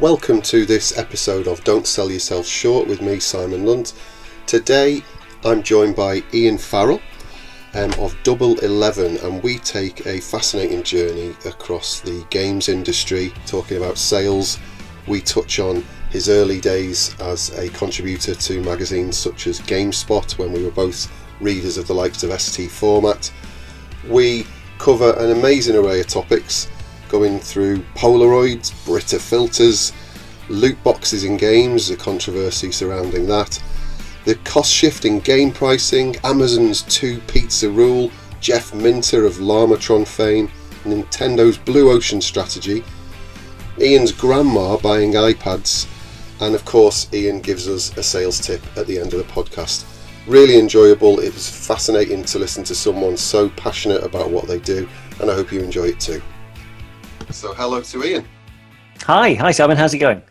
Welcome to this episode of Don't Sell Yourself Short with me, Simon Lunt. Today I'm joined by Ian Farrell um, of Double Eleven, and we take a fascinating journey across the games industry, talking about sales. We touch on his early days as a contributor to magazines such as GameSpot when we were both readers of the likes of ST Format. We cover an amazing array of topics going through Polaroids, Brita filters, loot boxes in games, the controversy surrounding that, the cost shift in game pricing, Amazon's two pizza rule, Jeff Minter of Llamatron fame, Nintendo's Blue Ocean strategy, Ian's grandma buying iPads, and of course, Ian gives us a sales tip at the end of the podcast. Really enjoyable. It was fascinating to listen to someone so passionate about what they do, and I hope you enjoy it too. So, hello to Ian. Hi, hi Simon. How's it going?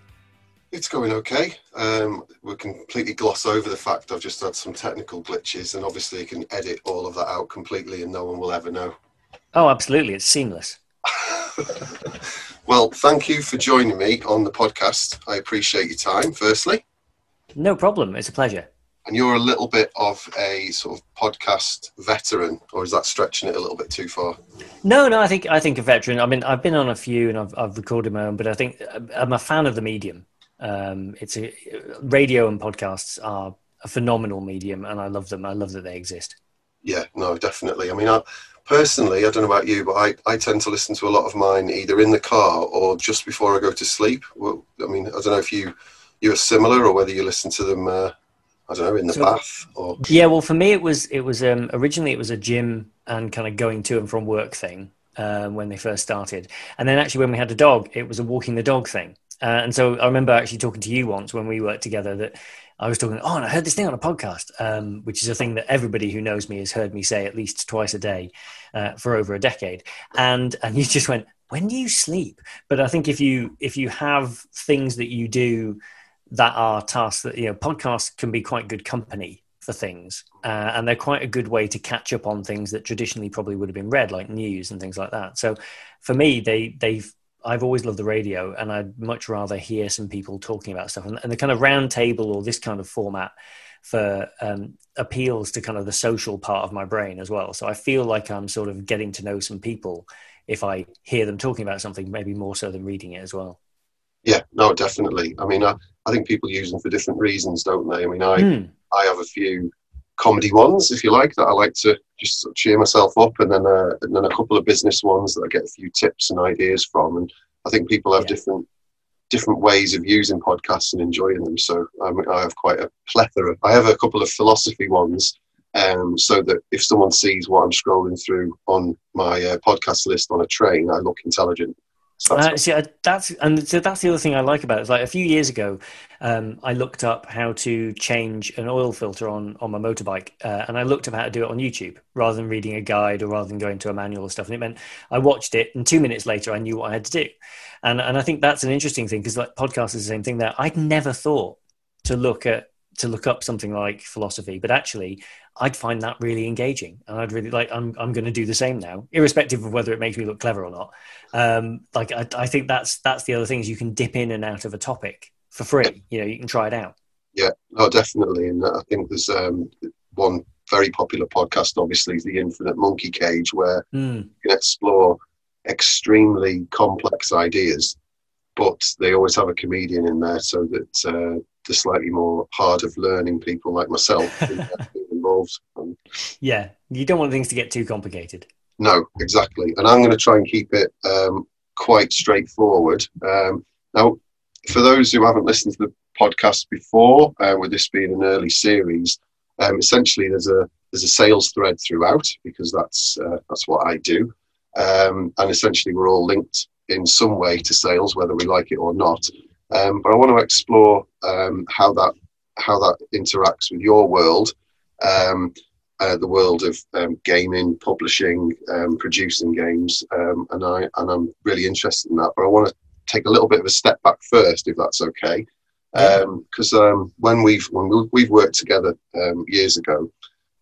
It's going okay. Um, we completely gloss over the fact I've just had some technical glitches, and obviously, you can edit all of that out completely, and no one will ever know. Oh, absolutely. It's seamless. well, thank you for joining me on the podcast. I appreciate your time, firstly. No problem. It's a pleasure. And you're a little bit of a sort of podcast veteran, or is that stretching it a little bit too far? No, no. I think I think a veteran. I mean, I've been on a few and I've, I've recorded my own, but I think I'm a fan of the medium. Um, it's a radio and podcasts are a phenomenal medium, and I love them. I love that they exist. Yeah, no, definitely. I mean, I, personally, I don't know about you, but I, I tend to listen to a lot of mine either in the car or just before I go to sleep. Well, I mean, I don't know if you you are similar or whether you listen to them. Uh, I don't know in the so, bath or yeah. Well, for me, it was it was um, originally it was a gym and kind of going to and from work thing um, when they first started, and then actually when we had a dog, it was a walking the dog thing. Uh, and so I remember actually talking to you once when we worked together that I was talking, oh, and I heard this thing on a podcast, um, which is a thing that everybody who knows me has heard me say at least twice a day uh, for over a decade. And and you just went, when do you sleep? But I think if you if you have things that you do that are tasks that you know, podcasts can be quite good company for things, uh, and they're quite a good way to catch up on things that traditionally probably would have been read, like news and things like that. So for me, they they've I've always loved the radio, and I'd much rather hear some people talking about stuff. And, and the kind of round table or this kind of format for um, appeals to kind of the social part of my brain as well. So I feel like I'm sort of getting to know some people if I hear them talking about something, maybe more so than reading it as well. Yeah, no, definitely. I mean, I, I think people use them for different reasons, don't they? I mean, I mm. I have a few comedy ones, if you like, that I like to just sort of cheer myself up, and then uh, and then a couple of business ones that I get a few tips and ideas from. And I think people have yeah. different different ways of using podcasts and enjoying them. So um, I have quite a plethora. I have a couple of philosophy ones, um, so that if someone sees what I'm scrolling through on my uh, podcast list on a train, I look intelligent. Uh, see, that's and so that's the other thing I like about it. It's like a few years ago, um, I looked up how to change an oil filter on on my motorbike, uh, and I looked up how to do it on YouTube rather than reading a guide or rather than going to a manual or stuff. And it meant I watched it, and two minutes later, I knew what I had to do. And and I think that's an interesting thing because like podcast is the same thing. There, I'd never thought to look at to look up something like philosophy, but actually, I'd find that really engaging, and I'd really like. I'm I'm going to do the same now, irrespective of whether it makes me look clever or not. Um, like I, I think that's that's the other thing is you can dip in and out of a topic for free. You know, you can try it out. Yeah, no, definitely, and I think there's um, one very popular podcast, obviously, is the Infinite Monkey Cage, where mm. you can explore extremely complex ideas, but they always have a comedian in there so that uh, the slightly more hard of learning people like myself involved. yeah, you don't want things to get too complicated. No, exactly. And I'm going to try and keep it um, quite straightforward. Um, now, for those who haven't listened to the podcast before, uh, with this being an early series, um, essentially there's a there's a sales thread throughout because that's uh, that's what I do, um, and essentially we're all linked in some way to sales, whether we like it or not. Um, but I want to explore um, how that how that interacts with your world, um, uh, the world of um, gaming, publishing, um, producing games, um, and I and I'm really interested in that. But I want to take a little bit of a step back first, if that's okay, because when we've when we've worked together years ago,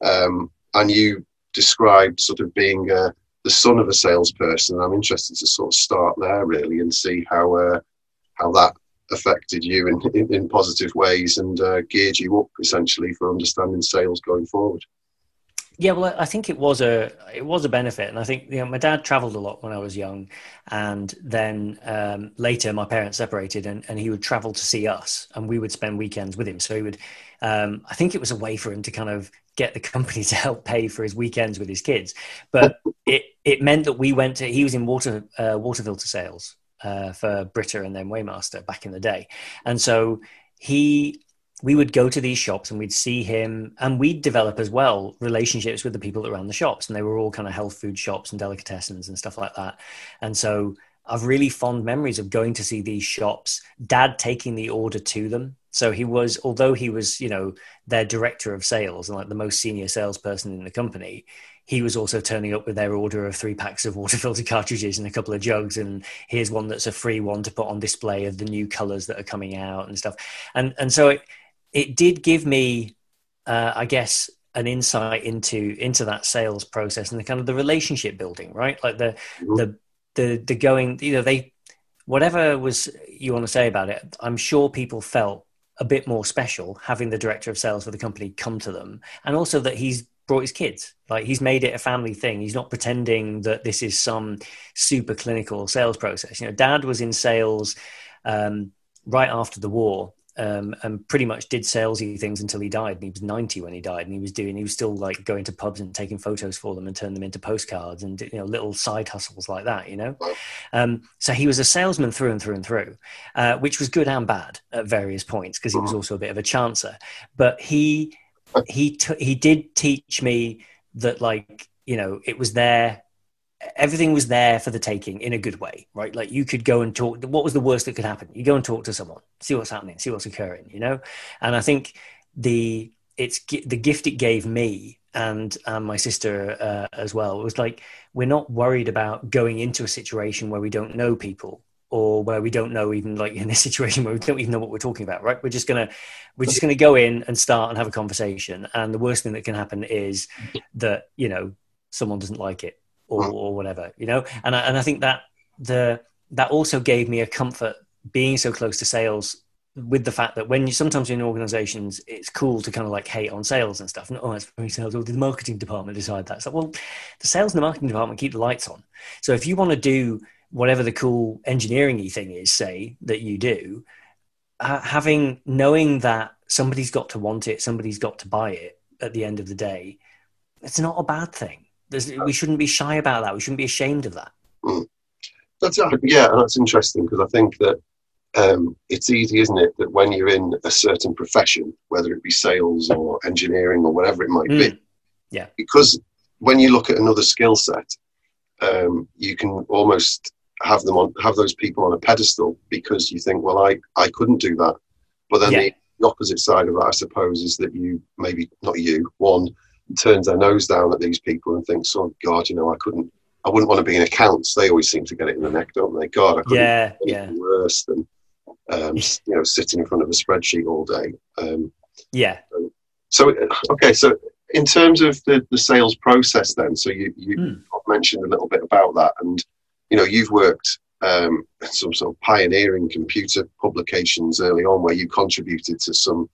and you described sort of being uh, the son of a salesperson. I'm interested to sort of start there really and see how uh, how that affected you in, in, in positive ways and uh, geared you up essentially for understanding sales going forward. Yeah, well, I think it was a it was a benefit, and I think you know my dad travelled a lot when I was young, and then um, later my parents separated, and, and he would travel to see us, and we would spend weekends with him. So he would, um, I think it was a way for him to kind of get the company to help pay for his weekends with his kids, but it it meant that we went to he was in water uh, water filter sales uh, for Brita and then Waymaster back in the day, and so he we would go to these shops and we'd see him and we'd develop as well relationships with the people that ran the shops. And they were all kind of health food shops and delicatessens and stuff like that. And so i've really fond memories of going to see these shops dad taking the order to them so he was although he was you know their director of sales and like the most senior salesperson in the company he was also turning up with their order of three packs of water filter cartridges and a couple of jugs and here's one that's a free one to put on display of the new colors that are coming out and stuff and and so it, it did give me, uh, I guess, an insight into into that sales process and the kind of the relationship building, right? Like the mm-hmm. the the the going, you know, they whatever was you want to say about it. I'm sure people felt a bit more special having the director of sales for the company come to them, and also that he's brought his kids. Like he's made it a family thing. He's not pretending that this is some super clinical sales process. You know, Dad was in sales um, right after the war, um, and pretty much did salesy things until he died. And he was 90 when he died, and he was doing, he was still like going to pubs and taking photos for them and turn them into postcards and you know little side hustles like that, you know. Um, so he was a salesman through and through and through, uh, which was good and bad at various points because he was also a bit of a chancer. But he he t- he did teach me that like you know it was there everything was there for the taking in a good way, right? Like you could go and talk. What was the worst that could happen? You go and talk to someone, see what's happening, see what's occurring, you know. And I think the it's the gift it gave me and my sister uh, as well was like we're not worried about going into a situation where we don't know people or where we don't know even like in this situation where we don't even know what we're talking about right we're just gonna we're just gonna go in and start and have a conversation and the worst thing that can happen is that you know someone doesn't like it or, or whatever, you know. And I, and I think that the that also gave me a comfort being so close to sales with the fact that when you sometimes in organizations it's cool to kind of like hate on sales and stuff and oh it's very sales or did the marketing department decide that. It's like well the sales and the marketing department keep the lights on. So if you want to do whatever the cool engineering thing is say that you do uh, having knowing that somebody's got to want it somebody's got to buy it at the end of the day it's not a bad thing there's, we shouldn't be shy about that. We shouldn't be ashamed of that. Mm. That's yeah, that's interesting because I think that um, it's easy, isn't it, that when you're in a certain profession, whether it be sales or engineering or whatever it might mm. be, yeah, because when you look at another skill set, um, you can almost have them on have those people on a pedestal because you think, well, I I couldn't do that, but then yeah. the, the opposite side of that, I suppose, is that you maybe not you one turns their nose down at these people and thinks, "Oh God, you know, I couldn't, I wouldn't want to be in accounts." They always seem to get it in the neck, don't they? God, I couldn't yeah, yeah. worse than um, you know sitting in front of a spreadsheet all day. Um, yeah. So okay, so in terms of the, the sales process, then, so you you mm. mentioned a little bit about that, and you know, you've worked um, some sort of pioneering computer publications early on, where you contributed to some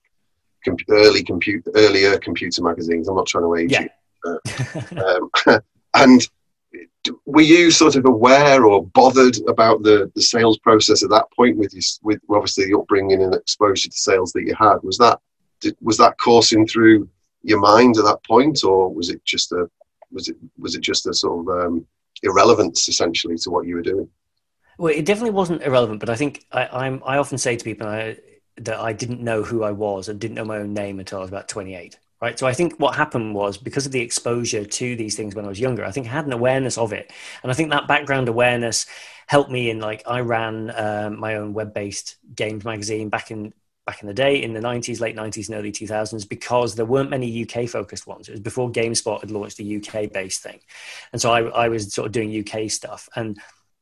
com- early computer, earlier computer magazines. I'm not trying to age yeah. you. Uh, um, and were you sort of aware or bothered about the, the sales process at that point with you, with obviously the upbringing and exposure to sales that you had? Was that did, was that coursing through your mind at that point, or was it just a was it was it just a sort of um, irrelevance essentially to what you were doing? Well, it definitely wasn't irrelevant, but I think I, am I often say to people, I, that I didn't know who I was and didn't know my own name until I was about 28. Right. So I think what happened was because of the exposure to these things when I was younger, I think I had an awareness of it. And I think that background awareness helped me in like, I ran um, my own web based games magazine back in, back in the day in the 90s, late 90s and early 2000s, because there weren't many UK focused ones. It was before GameSpot had launched a UK based thing. And so I, I was sort of doing UK stuff. And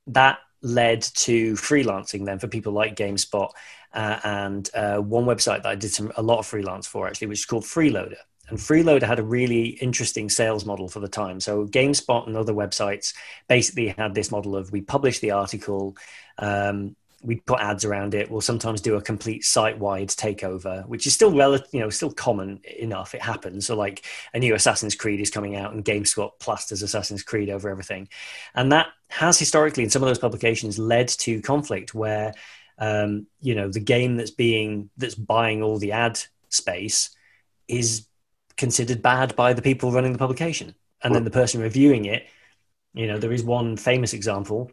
that led to freelancing then for people like GameSpot uh, and uh, one website that I did some a lot of freelance for actually, which is called Freeloader. And Freeloader had a really interesting sales model for the time. So GameSpot and other websites basically had this model of we publish the article, um, we'd put ads around it. We'll sometimes do a complete site-wide takeover, which is still relative, you know, still common enough. It happens. So like a new Assassin's Creed is coming out, and GameSpot plasters Assassin's Creed over everything, and that has historically in some of those publications led to conflict where, um, you know, the game that's being that's buying all the ad space is considered bad by the people running the publication, and then the person reviewing it. You know, there is one famous example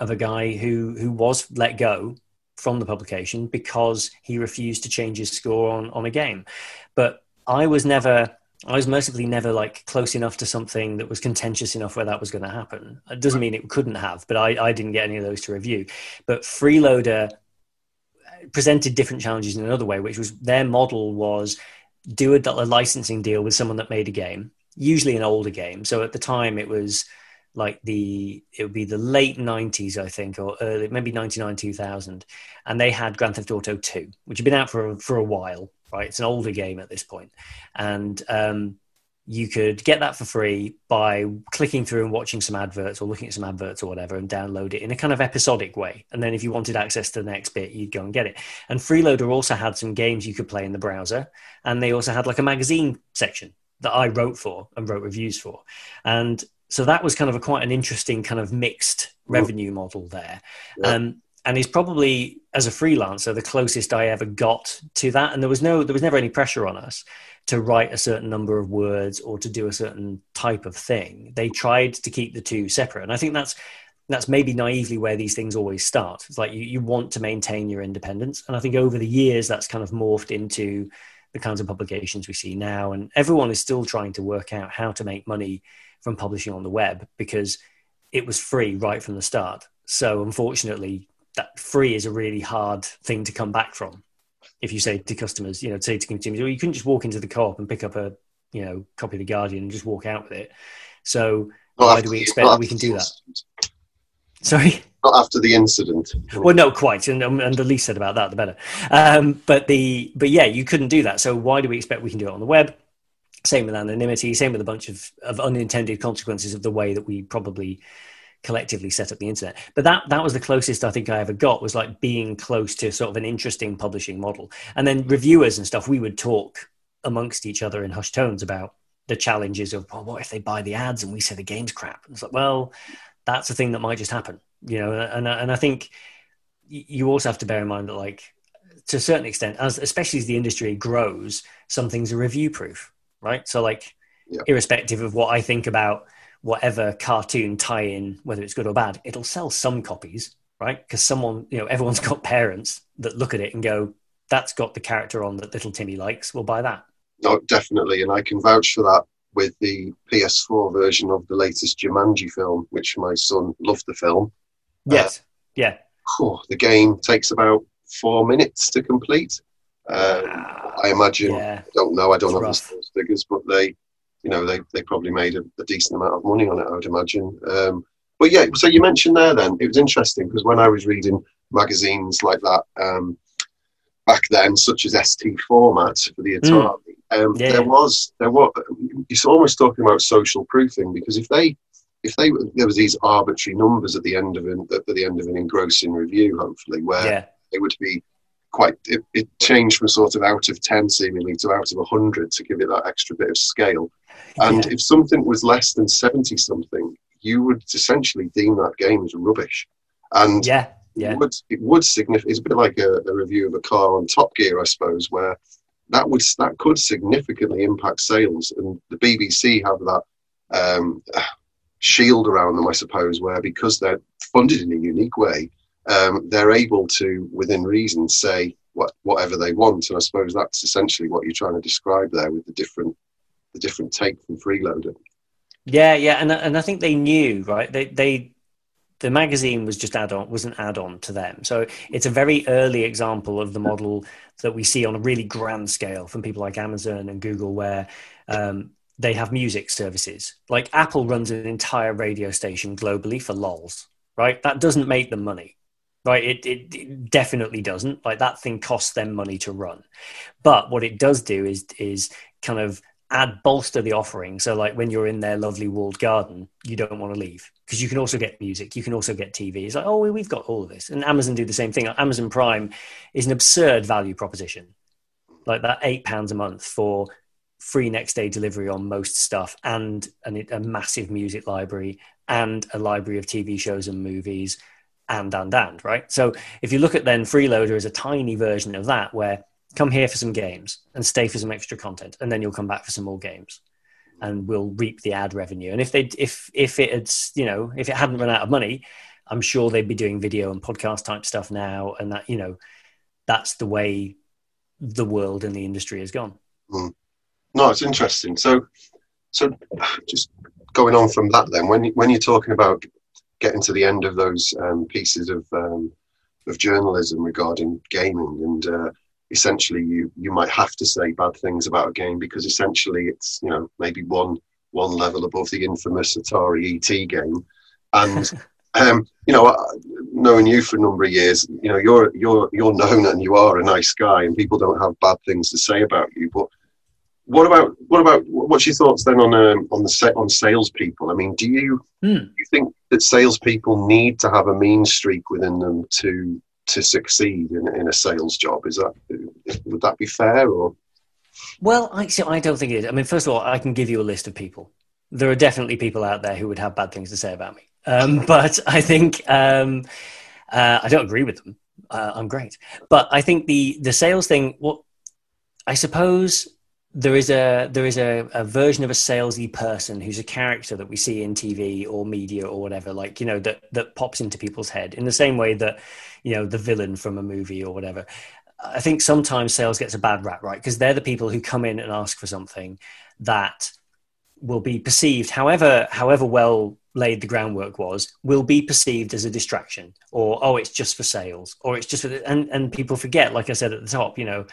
of a guy who who was let go from the publication because he refused to change his score on on a game. But I was never I was mercifully never like close enough to something that was contentious enough where that was going to happen. It doesn't mean it couldn't have, but I, I didn't get any of those to review. But Freeloader uh, presented different challenges in another way, which was their model was do a, a licensing deal with someone that made a game, usually an older game. So at the time it was like the it would be the late 90s i think or early maybe 99 2000 and they had grand theft auto 2 which had been out for for a while right? It's an older game at this point. And um, you could get that for free by clicking through and watching some adverts or looking at some adverts or whatever and download it in a kind of episodic way. And then if you wanted access to the next bit you'd go and get it. And freeloader also had some games you could play in the browser. And they also had like a magazine section that I wrote for and wrote reviews for. And so that was kind of a quite an interesting kind of mixed revenue model there. Yeah. Um, and he's probably as a freelancer the closest I ever got to that. And there was no, there was never any pressure on us to write a certain number of words or to do a certain type of thing. They tried to keep the two separate, and I think that's that's maybe naively where these things always start. It's like you, you want to maintain your independence, and I think over the years that's kind of morphed into the kinds of publications we see now, and everyone is still trying to work out how to make money from publishing on the web because it was free right from the start. So unfortunately, that free is a really hard thing to come back from. If you say to customers, you know, say to consumers, well, you couldn't just walk into the co-op and pick up a, you know, copy of the Guardian and just walk out with it. So not why do we expect that we can do that? Sorry. Not after the incident. Well, no, quite, and, um, and the least said about that, the better. Um, but the but yeah, you couldn't do that. So why do we expect we can do it on the web? Same with anonymity, same with a bunch of, of unintended consequences of the way that we probably collectively set up the internet. But that that was the closest I think I ever got was like being close to sort of an interesting publishing model. And then reviewers and stuff, we would talk amongst each other in hushed tones about the challenges of well, what if they buy the ads and we say the game's crap? And it's like, well, that's a thing that might just happen, you know. And and I think you also have to bear in mind that like to a certain extent, as especially as the industry grows, some things are review proof right? So like, yeah. irrespective of what I think about whatever cartoon tie-in, whether it's good or bad, it'll sell some copies, right? Because someone, you know, everyone's got parents that look at it and go, "That's got the character on that little Timmy likes. We'll buy that." No, definitely, and I can vouch for that with the PS4 version of the latest Jumanji film, which my son loved the film. Yes. Uh, yeah. Oh, the game takes about four minutes to complete. Um, I imagine. Yeah. I don't know. I don't it's have those figures, but they, you know, they, they probably made a, a decent amount of money on it. I would imagine. Um, but yeah, so you mentioned there. Then it was interesting because when I was reading magazines like that um, back then, such as ST Format for the Atari, mm. um, yeah. there was there was it's almost talking about social proofing because if they if they there was these arbitrary numbers at the end of an at the end of an engrossing review, hopefully, where yeah. they would be quite it, it, changed from sort of out of 10 seemingly to out of 100 to give it that extra bit of scale and yeah. if something was less than 70 something you would essentially deem that game as rubbish and yeah yeah. it would it would signify it's a bit like a, a review of a car on top gear i suppose where that would that could significantly impact sales and the bbc have that um, shield around them i suppose where because they're funded in a unique way um, they're able to, within reason, say what, whatever they want. And I suppose that's essentially what you're trying to describe there with the different the different take from Freeloader. Yeah, yeah, and and I think they knew right. They they the magazine was just add on was an add on to them. So it's a very early example of the model that we see on a really grand scale from people like Amazon and Google, where um, they have music services. Like Apple runs an entire radio station globally for lols, right? That doesn't make them money right? It, it, it, definitely doesn't. Like that thing costs them money to run. But what it does do is is kind of add bolster the offering. So like when you're in their lovely walled garden, you don't want to leave because you can also get music, you can also get TV. It's like, oh, we've got all of this. And Amazon do the same thing. Amazon Prime is an absurd value proposition. Like that eight pounds a month for free next day delivery on most stuff and, and a massive music library and a library of TV shows and movies and and and right? So if you look at then freeloader as a tiny version of that where come here for some games and stay for some extra content and then you'll come back for some more games and we'll reap the ad revenue. And if they if if it had you know if it hadn't run out of money i'm sure they'd be doing video and podcast type stuff now and that you know that's the way the world and the industry has gone. Mm. no it's interesting. So so just going on from that then when when you're talking about getting to the end of those um, pieces of um, of journalism regarding gaming, and uh, essentially you you might have to say bad things about a game because essentially it's you know maybe one one level above the infamous Atari ET game, and um, you know knowing you for a number of years, you know you're you're you're known and you are a nice guy, and people don't have bad things to say about you, but what about what about what's your thoughts then on um, on the set on salespeople? I mean, do you hmm. do you think that salespeople need to have a mean streak within them to to succeed in, in a sales job? Is that would that be fair or? Well, I see, I don't think it is. I mean, first of all, I can give you a list of people. There are definitely people out there who would have bad things to say about me, um, but I think um, uh, I don't agree with them. Uh, I'm great, but I think the the sales thing. What I suppose there is a there is a, a version of a salesy person who's a character that we see in TV or media or whatever, like you know that that pops into people's head in the same way that you know the villain from a movie or whatever. I think sometimes sales gets a bad rap, right? Because they're the people who come in and ask for something that will be perceived, however however well laid the groundwork was, will be perceived as a distraction, or oh, it's just for sales, or it's just for and and people forget, like I said at the top, you know,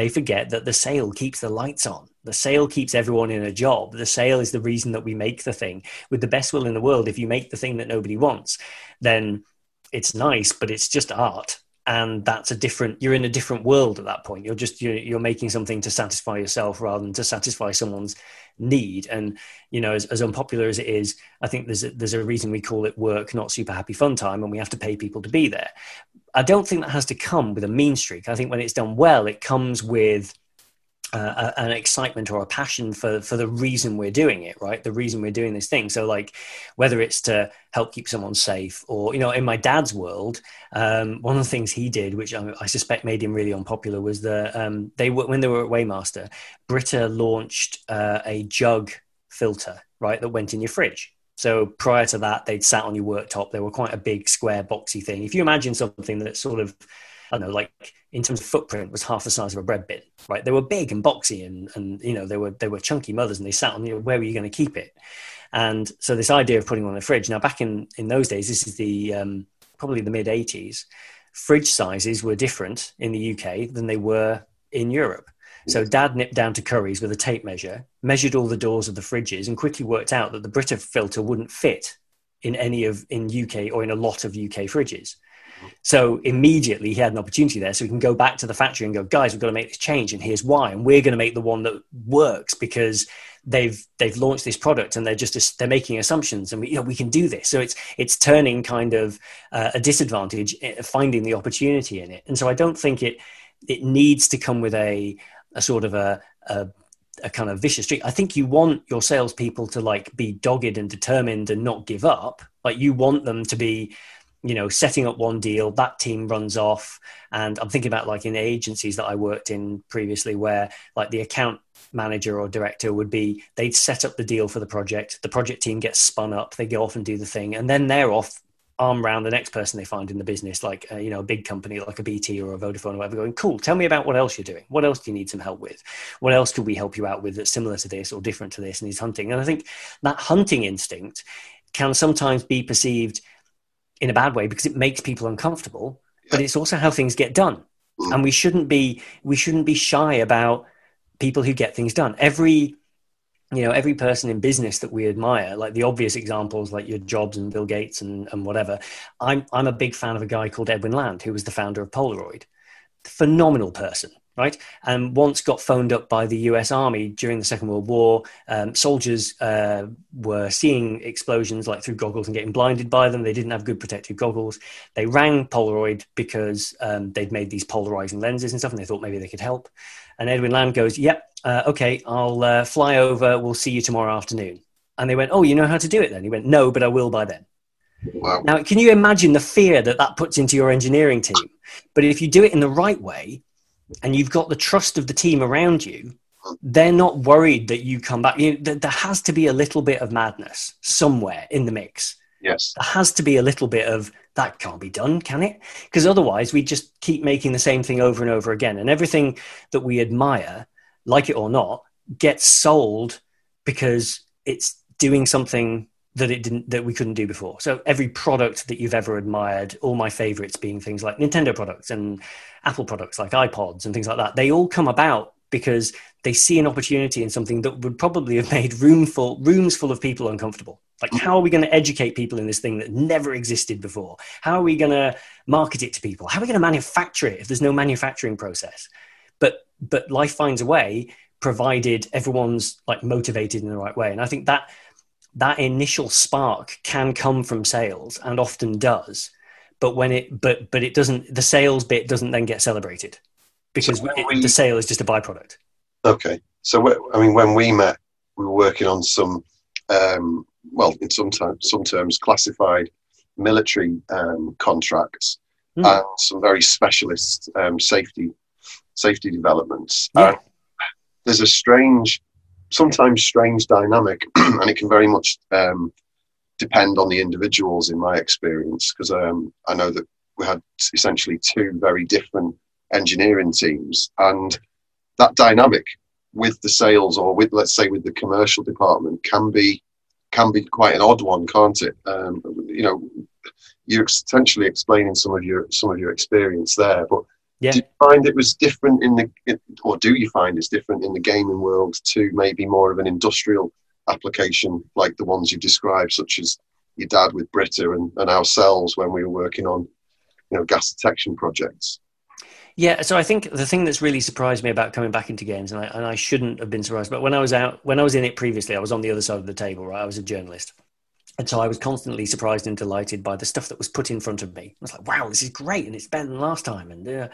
they forget that the sale keeps the lights on. The sale keeps everyone in a job. The sale is the reason that we make the thing. With the best will in the world, if you make the thing that nobody wants, then it's nice, but it's just art. And that's a different, you're in a different world at that point. You're just, you're, you're making something to satisfy yourself rather than to satisfy someone's need. And, you know, as, as unpopular as it is, I think there's a, there's a reason we call it work, not super happy fun time, and we have to pay people to be there. I don't think that has to come with a mean streak. I think when it's done well, it comes with uh, an excitement or a passion for for the reason we're doing it, right? The reason we're doing this thing. So, like, whether it's to help keep someone safe, or you know, in my dad's world, um, one of the things he did, which I, I suspect made him really unpopular, was that um, they were when they were at Waymaster, Brita launched uh, a jug filter, right, that went in your fridge. So prior to that, they'd sat on your worktop. They were quite a big, square, boxy thing. If you imagine something that sort of, I don't know, like in terms of footprint, was half the size of a bread bin, right? They were big and boxy, and and you know they were they were chunky mothers, and they sat on you. Where were you going to keep it? And so this idea of putting on the fridge. Now, back in in those days, this is the um, probably the mid '80s. Fridge sizes were different in the UK than they were in Europe. So dad nipped down to Curry's with a tape measure, measured all the doors of the fridges, and quickly worked out that the Brita filter wouldn't fit in any of in UK or in a lot of UK fridges. So immediately he had an opportunity there. So we can go back to the factory and go, guys, we've got to make this change, and here's why. And we're going to make the one that works because they've they've launched this product and they're just they're making assumptions, and we you know we can do this. So it's it's turning kind of uh, a disadvantage, uh, finding the opportunity in it. And so I don't think it it needs to come with a a sort of a, a a kind of vicious streak. I think you want your salespeople to like be dogged and determined and not give up. Like you want them to be, you know, setting up one deal, that team runs off. And I'm thinking about like in agencies that I worked in previously where like the account manager or director would be they'd set up the deal for the project, the project team gets spun up, they go off and do the thing, and then they're off arm around the next person they find in the business, like uh, you know a big company like a BT or a Vodafone or whatever, going, "Cool, tell me about what else you're doing. What else do you need some help with? What else could we help you out with that's similar to this or different to this?" And he's hunting, and I think that hunting instinct can sometimes be perceived in a bad way because it makes people uncomfortable, but it's also how things get done, and we shouldn't be we shouldn't be shy about people who get things done. Every you know every person in business that we admire like the obvious examples like your jobs and bill gates and, and whatever i'm i'm a big fan of a guy called edwin land who was the founder of polaroid phenomenal person right? And once got phoned up by the US Army during the Second World War. Um, soldiers uh, were seeing explosions like through goggles and getting blinded by them. They didn't have good protective goggles. They rang Polaroid because um, they'd made these polarizing lenses and stuff, and they thought maybe they could help. And Edwin Land goes, "Yep, uh, okay, I'll uh, fly over. We'll see you tomorrow afternoon." And they went, "Oh, you know how to do it then?" He went, "No, but I will by then." Wow. Now, can you imagine the fear that that puts into your engineering team? But if you do it in the right way, and you've got the trust of the team around you, they're not worried that you come back. You know, there has to be a little bit of madness somewhere in the mix. Yes. There has to be a little bit of that can't be done, can it? Because otherwise, we just keep making the same thing over and over again. And everything that we admire, like it or not, gets sold because it's doing something that it didn't that we couldn't do before. So every product that you've ever admired, all my favorites being things like Nintendo products and Apple products like iPods and things like that, they all come about because they see an opportunity in something that would probably have made room full, rooms full of people uncomfortable. Like, how are we going to educate people in this thing that never existed before? How are we going to market it to people? How are we going to manufacture it if there's no manufacturing process? But but life finds a way, provided everyone's like motivated in the right way. And I think that that initial spark can come from sales and often does but when it but but it doesn't the sales bit doesn't then get celebrated because so it, we, the sale is just a byproduct okay so i mean when we met we were working on some um, well in some terms some terms classified military um, contracts mm. and some very specialist um, safety safety developments yeah. there's a strange sometimes strange dynamic, and it can very much um, depend on the individuals. In my experience, because um, I know that we had essentially two very different engineering teams, and that dynamic with the sales or with let's say with the commercial department can be can be quite an odd one, can't it? Um, you know, you're essentially explaining some of your some of your experience there, but yeah. Do you find it was different in the, or do you find it's different in the gaming world to maybe more of an industrial application like the ones you described, such as your dad with Brita and, and ourselves when we were working on, you know, gas detection projects? Yeah, so I think the thing that's really surprised me about coming back into games, and I, and I shouldn't have been surprised, but when I was out, when I was in it previously, I was on the other side of the table, right? I was a journalist. And so I was constantly surprised and delighted by the stuff that was put in front of me. I was like, "Wow, this is great, and it's better than last time." And uh,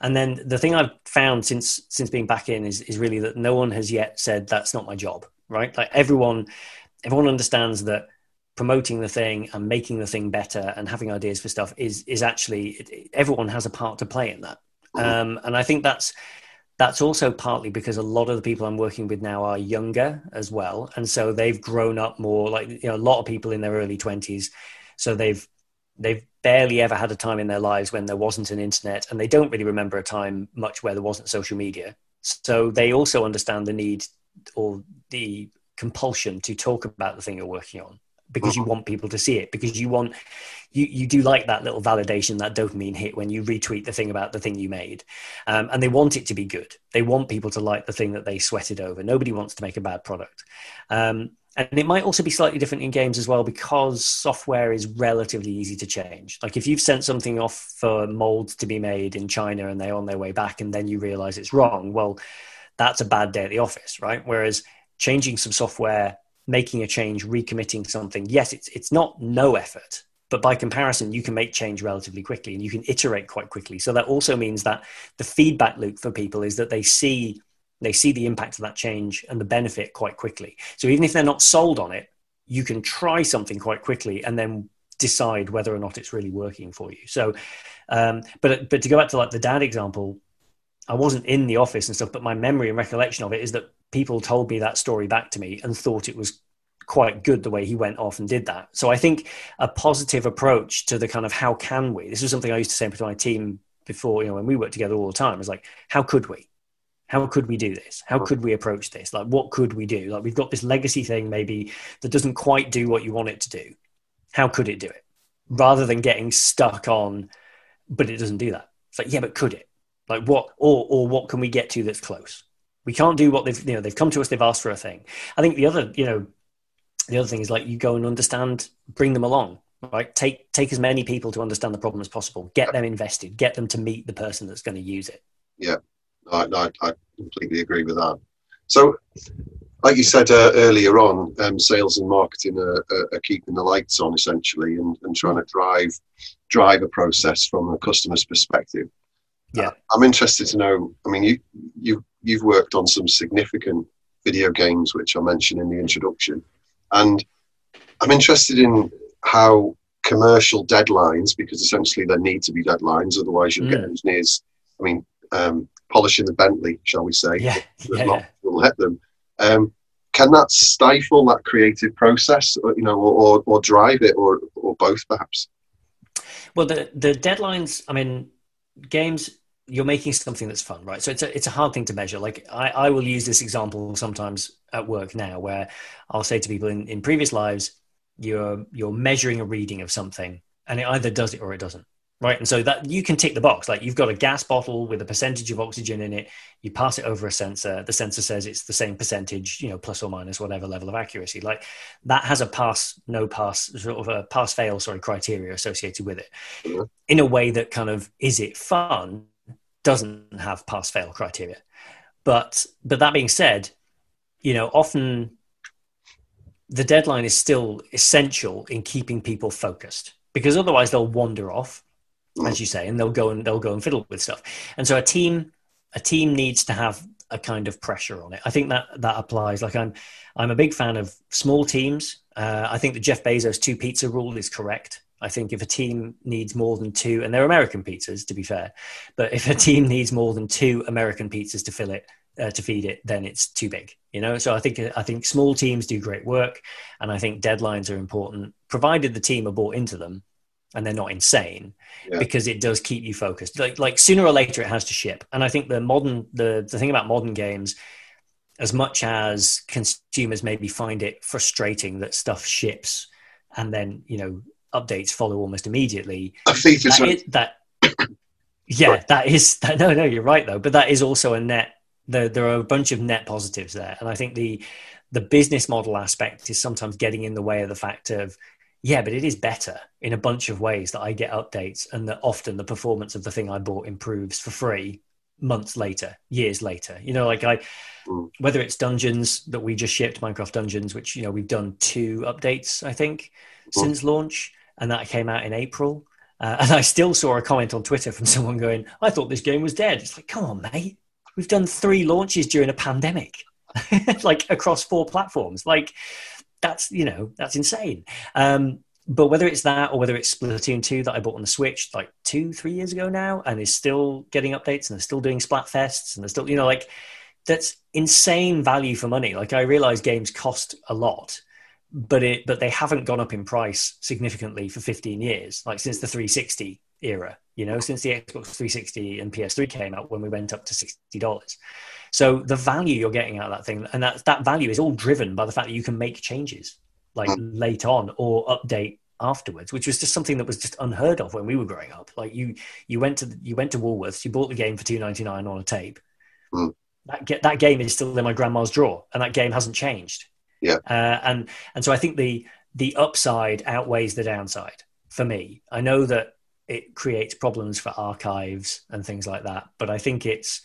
and then the thing I've found since since being back in is is really that no one has yet said that's not my job. Right? Like everyone, everyone understands that promoting the thing and making the thing better and having ideas for stuff is is actually everyone has a part to play in that. Mm-hmm. Um, and I think that's that's also partly because a lot of the people I'm working with now are younger as well, and so they've grown up more. Like you know, a lot of people in their early twenties, so they've they've barely ever had a time in their lives when there wasn't an internet, and they don't really remember a time much where there wasn't social media. So they also understand the need or the compulsion to talk about the thing you're working on because you mm-hmm. want people to see it because you want you you do like that little validation that dopamine hit when you retweet the thing about the thing you made. Um, and they want it to be good. They want people to like the thing that they sweated over. Nobody wants to make a bad product. Um, and it might also be slightly different in games as well because software is relatively easy to change. Like if you've sent something off for molds to be made in china and they're on their way back and then you realize it's wrong well that's a bad day at the office right? Whereas changing some software making a change, recommitting something, yes, it's it's not no effort, but by comparison, you can make change relatively quickly and you can iterate quite quickly. So that also means that the feedback loop for people is that they see they see the impact of that change and the benefit quite quickly. So even if they're not sold on it, you can try something quite quickly and then decide whether or not it's really working for you. So, um, but but to go back to like the dad example, I wasn't in the office and stuff, but my memory and recollection of it is that people told me that story back to me and thought it was quite good the way he went off and did that. So I think a positive approach to the kind of how can we, this is something I used to say to my team before, you know, when we worked together all the time, is like, how could we? How could we do this? How could we approach this? Like, what could we do? Like, we've got this legacy thing maybe that doesn't quite do what you want it to do. How could it do it? Rather than getting stuck on, but it doesn't do that. It's like, yeah, but could it? Like, what, or, or what can we get to that's close? We can't do what they've you know they've come to us. They've asked for a thing. I think the other you know the other thing is like you go and understand, bring them along. Right, take take as many people to understand the problem as possible. Get them invested. Get them to meet the person that's going to use it. Yeah, I, I, I completely agree with that. So, like you said uh, earlier on, um, sales and marketing are, are, are, keeping the lights on essentially and, and trying to drive drive a process from a customer's perspective. Yeah, uh, I'm interested to know. I mean, you you you've worked on some significant video games, which I mentioned in the introduction, and I'm interested in how commercial deadlines, because essentially there need to be deadlines, otherwise you'll mm. get engineers. I mean, um, polishing the Bentley, shall we say? Yeah, yeah, yeah. will hit them. Um, can that stifle that creative process, or, you know, or, or, or drive it, or or both, perhaps? Well, the the deadlines. I mean, games. You're making something that's fun, right? So it's a it's a hard thing to measure. Like I, I will use this example sometimes at work now, where I'll say to people in, in previous lives, you're you're measuring a reading of something, and it either does it or it doesn't right? And so that you can tick the box. Like you've got a gas bottle with a percentage of oxygen in it. You pass it over a sensor. The sensor says it's the same percentage you know plus or minus whatever level of accuracy. Like that has a pass no pass sort of a pass fail sorry criteria associated with it. Mm-hmm. in a way that kind of is it fun doesn't have pass fail criteria but but that being said you know often the deadline is still essential in keeping people focused because otherwise they'll wander off as you say, and they'll go and they'll go and fiddle with stuff. And so a team a team needs to have a kind of pressure on it. I think that that applies. Like I'm I'm a big fan of small teams. Uh, I think the Jeff Bezos two pizza rule is correct. I think if a team needs more than two, and they're American pizzas to be fair, but if a team needs more than two American pizzas to fill it, uh, to feed it, then it's too big. You know, so I think I think small teams do great work, and I think deadlines are important, provided the team are bought into them and they're not insane yeah. because it does keep you focused like like sooner or later it has to ship and i think the modern the the thing about modern games as much as consumers maybe find it frustrating that stuff ships and then you know updates follow almost immediately that, is, that yeah that is that no no you're right though but that is also a net there, there are a bunch of net positives there and i think the the business model aspect is sometimes getting in the way of the fact of yeah, but it is better in a bunch of ways that I get updates and that often the performance of the thing I bought improves for free months later, years later. You know, like I, mm. whether it's Dungeons that we just shipped, Minecraft Dungeons, which, you know, we've done two updates, I think, mm. since launch, and that came out in April. Uh, and I still saw a comment on Twitter from someone going, I thought this game was dead. It's like, come on, mate. We've done three launches during a pandemic, like across four platforms. Like, that's you know that's insane. Um, but whether it's that or whether it's Splatoon 2 that I bought on the Switch like two, three years ago now and is still getting updates and they're still doing Splatfests and they're still, you know, like that's insane value for money. Like I realize games cost a lot, but it, but they haven't gone up in price significantly for 15 years, like since the 360 era, you know, since the Xbox 360 and PS3 came out when we went up to $60. So the value you're getting out of that thing, and that that value is all driven by the fact that you can make changes like mm. late on or update afterwards, which was just something that was just unheard of when we were growing up. Like you, you went to you went to Woolworths, you bought the game for two ninety nine on a tape. Mm. That that game is still in my grandma's drawer, and that game hasn't changed. Yeah, uh, and and so I think the the upside outweighs the downside for me. I know that it creates problems for archives and things like that, but I think it's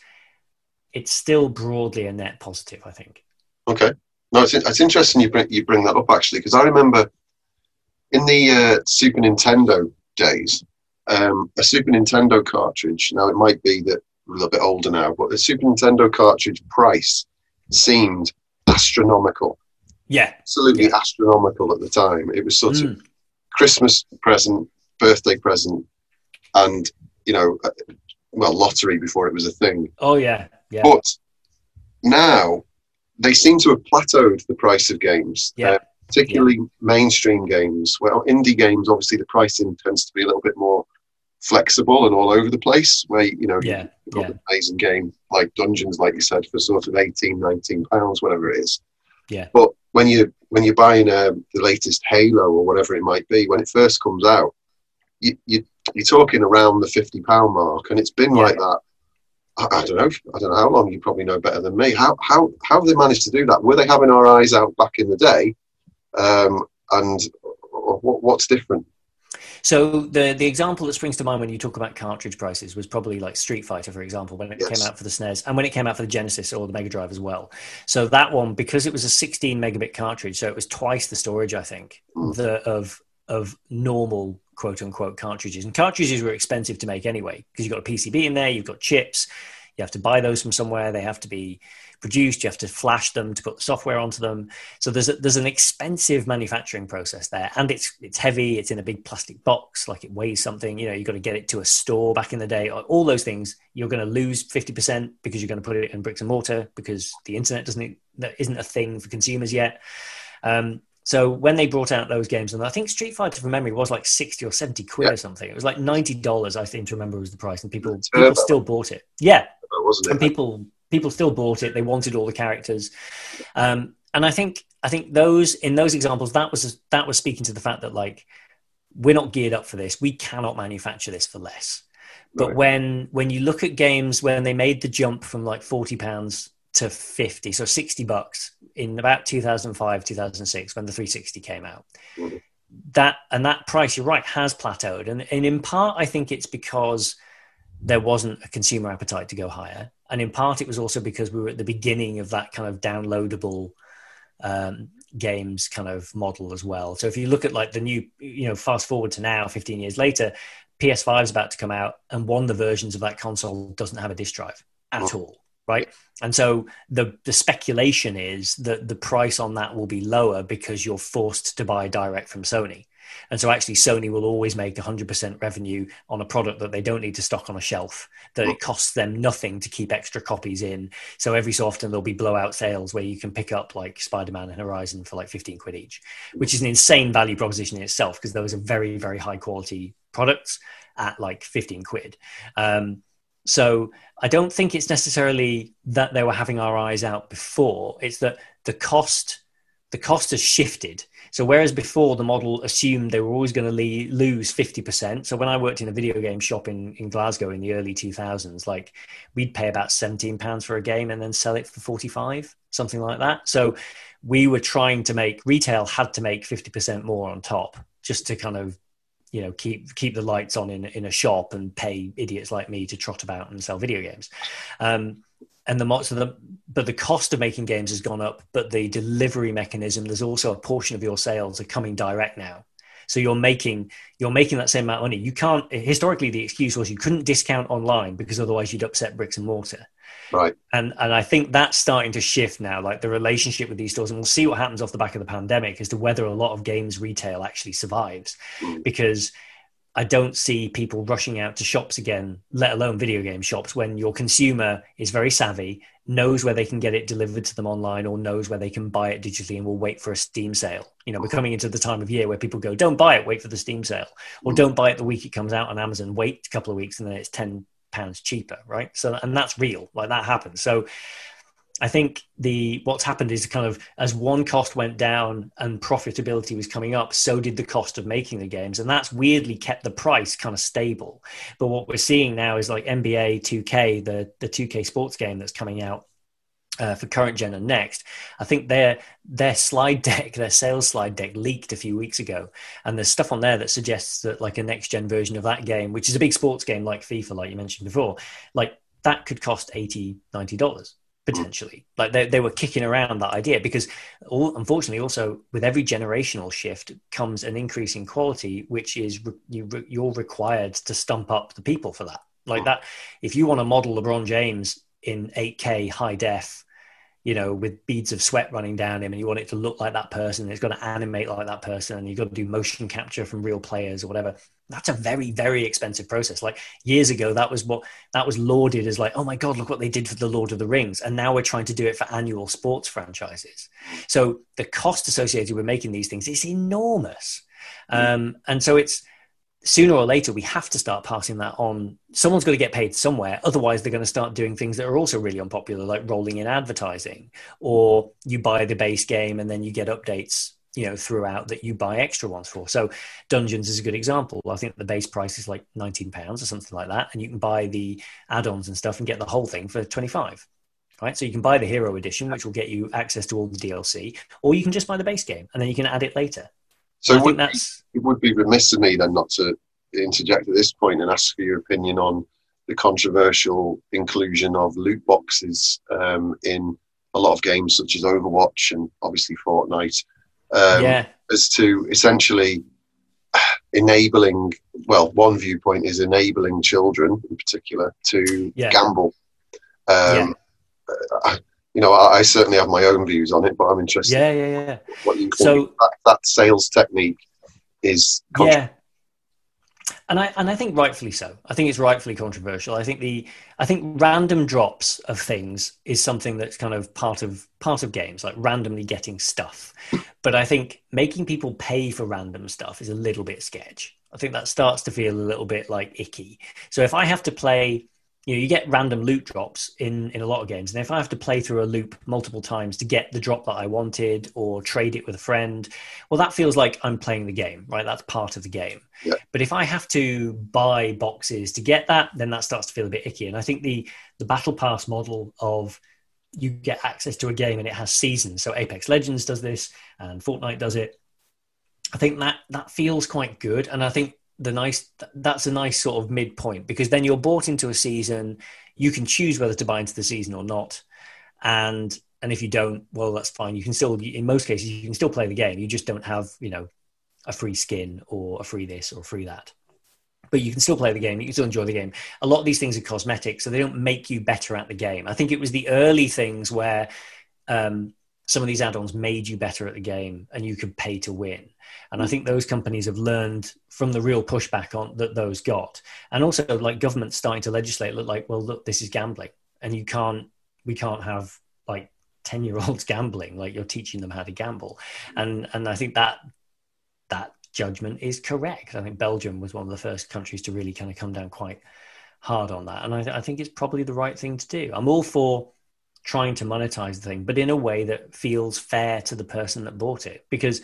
it's still broadly a net positive. I think. Okay, no, it's it's interesting you bring you bring that up actually because I remember in the uh, Super Nintendo days, um, a Super Nintendo cartridge. Now it might be that we're a little bit older now, but the Super Nintendo cartridge price seemed astronomical. Yeah, absolutely yeah. astronomical at the time. It was sort mm. of Christmas present, birthday present, and you know, uh, well, lottery before it was a thing. Oh yeah, yeah. But now they seem to have plateaued the price of games. Yeah. Uh, particularly yeah. mainstream games. Well, indie games, obviously, the pricing tends to be a little bit more flexible and all over the place. Where you know, yeah, you've got yeah. an amazing game like Dungeons, like you said, for sort of 18, 19 pounds, whatever it is. Yeah. But when you when you're buying um, the latest Halo or whatever it might be, when it first comes out, you, you you're talking around the fifty pound mark, and it's been yeah. like that I, I, don't know. I don't know how long. You probably know better than me. How how how have they managed to do that? Were they having our eyes out back in the day? Um, and what, what's different? So the the example that springs to mind when you talk about cartridge prices was probably like Street Fighter, for example, when it yes. came out for the SNES and when it came out for the Genesis or the Mega Drive as well. So that one, because it was a 16 megabit cartridge, so it was twice the storage, I think, mm. the, of of normal quote unquote cartridges. And cartridges were expensive to make anyway because you've got a PCB in there, you've got chips, you have to buy those from somewhere, they have to be produced. You have to flash them to put the software onto them. So there's a, there's an expensive manufacturing process there, and it's it's heavy. It's in a big plastic box, like it weighs something. You know, you've got to get it to a store. Back in the day, all those things, you're going to lose fifty percent because you're going to put it in bricks and mortar because the internet doesn't that isn't a thing for consumers yet. Um, so when they brought out those games, and I think Street Fighter from memory was like sixty or seventy quid yeah. or something. It was like ninety dollars, I seem to remember was the price, and people people still bought it. Yeah, wasn't it? And people people still bought it. They wanted all the characters, um, and I think I think those in those examples that was that was speaking to the fact that like we're not geared up for this. We cannot manufacture this for less. But right. when when you look at games when they made the jump from like forty pounds to fifty, so sixty bucks in about two thousand five, two thousand six, when the three sixty came out. Mm-hmm. That and that price, you're right, has plateaued, and, and in part, I think it's because there wasn't a consumer appetite to go higher and in part it was also because we were at the beginning of that kind of downloadable um, games kind of model as well. So if you look at like the new, you know, fast forward to now, 15 years later, PS5 is about to come out, and one of the versions of that console doesn't have a disk drive at oh. all, right? And so the the speculation is that the price on that will be lower because you're forced to buy direct from Sony. And so actually Sony will always make 100% revenue on a product that they don't need to stock on a shelf, that it costs them nothing to keep extra copies in. So every so often there'll be blowout sales where you can pick up like Spider-Man and Horizon for like 15 quid each, which is an insane value proposition in itself because those are very, very high quality products at like 15 quid. Um, so I don't think it's necessarily that they were having our eyes out before. It's that the cost, the cost has shifted so whereas before the model assumed they were always going to le- lose 50%. So when I worked in a video game shop in, in Glasgow in the early 2000s, like we'd pay about 17 pounds for a game and then sell it for 45, something like that. So we were trying to make retail had to make 50% more on top just to kind of you know keep keep the lights on in in a shop and pay idiots like me to trot about and sell video games. Um, and the so the but the cost of making games has gone up but the delivery mechanism there's also a portion of your sales are coming direct now. So you're making you're making that same amount of money. You can't historically the excuse was you couldn't discount online because otherwise you'd upset bricks and mortar right. And and i think that's starting to shift now like the relationship with these stores and we'll see what happens off the back of the pandemic as to whether a lot of games retail actually survives. Mm. because I don't see people rushing out to shops again, let alone video game shops, when your consumer is very savvy, knows where they can get it delivered to them online, or knows where they can buy it digitally and will wait for a Steam sale. You know, we're coming into the time of year where people go, don't buy it, wait for the Steam sale, or don't buy it the week it comes out on Amazon, wait a couple of weeks and then it's 10 pounds cheaper, right? So, and that's real, like that happens. So, I think the what's happened is kind of as one cost went down and profitability was coming up, so did the cost of making the games, and that's weirdly kept the price kind of stable. But what we're seeing now is like NBA 2K, the the 2K sports game that's coming out uh, for current gen and next. I think their their slide deck, their sales slide deck, leaked a few weeks ago, and there's stuff on there that suggests that like a next gen version of that game, which is a big sports game like FIFA, like you mentioned before, like that could cost 80 90 dollars potentially. Like they, they were kicking around that idea because all, unfortunately also with every generational shift comes an increase in quality which is re, you, you're required to stump up the people for that. Like that if you want to model lebron james in 8k high def you know, with beads of sweat running down him, and you want it to look like that person. It's got to animate like that person, and you've got to do motion capture from real players or whatever. That's a very, very expensive process. Like years ago, that was what that was lauded as like, oh my god, look what they did for the Lord of the Rings, and now we're trying to do it for annual sports franchises. So the cost associated with making these things is enormous, mm. um, and so it's sooner or later we have to start passing that on. Someone's got to get paid somewhere otherwise they're going to start doing things that are also really unpopular like rolling in advertising. Or you buy the base game and then you get updates you know throughout that you buy extra ones for. So dungeons is a good example. I think the base price is like 19 pounds or something like that and you can buy the add-ons and stuff and get the whole thing for 25 right? So you can buy the hero edition which will get you access to all the dlc or you can just buy the base game and then you can add it later So it would, be, it would be remiss of me then not to interject at this point and ask for your opinion on the controversial inclusion of loot boxes um, in a lot of games such as Overwatch and obviously Fortnite. Um, yeah. As to essentially enabling, well, one viewpoint is enabling children in particular to yeah. gamble. Um, yeah. You know, I, I, certainly have my own views on it, but I'm interested. Yeah, yeah, yeah. What you so that, that sales technique is. Yeah and I and I think rightfully so. I think it's rightfully controversial. I think the I think random drops of things is something that's kind of part of part of games, like randomly getting stuff. But I think making people pay for random stuff is a little bit sketch. I think that starts to feel a little bit like icky. So if I have to play you know you get random loot drops in in a lot of games. And if i have to play through a loop multiple times to get the drop that i wanted or trade it with a friend well that feels like i'm playing the game right? That's part of the game. Yeah. but if i have to buy boxes to get that then that starts to feel a bit icky. And i think the the battle pass model of you get access to a game and it has seasons. So apex legends does this and fortnite does it. I think that that feels quite good. And i think the nice that's a nice sort of midpoint because then you're bought into a season. You can choose whether to buy into the season or not. And and if you don't well that's fine. You can still in most cases you can still play the game. You just don't have you know a free skin or a free this or free that. But you can still play the game. You can still enjoy the game. A lot of these things are cosmetic so they don't make you better at the game. I think it was the early things where um, some of these add-ons made you better at the game and you could pay to win. And i hmm. think those companies have learned from the real pushback on that those got. And also like governments starting to legislate look like well look this is gambling. And you can't we can't have like 10 year olds gambling. Like you're teaching them how to gamble. Hmm. And and i think that that judgment is correct. I think belgium was one of the first countries to really kind of come down quite hard on that. And I, th- I think it's probably the right thing to do. I'm all for trying to monetize the thing, but in a way that feels fair to the person that bought it because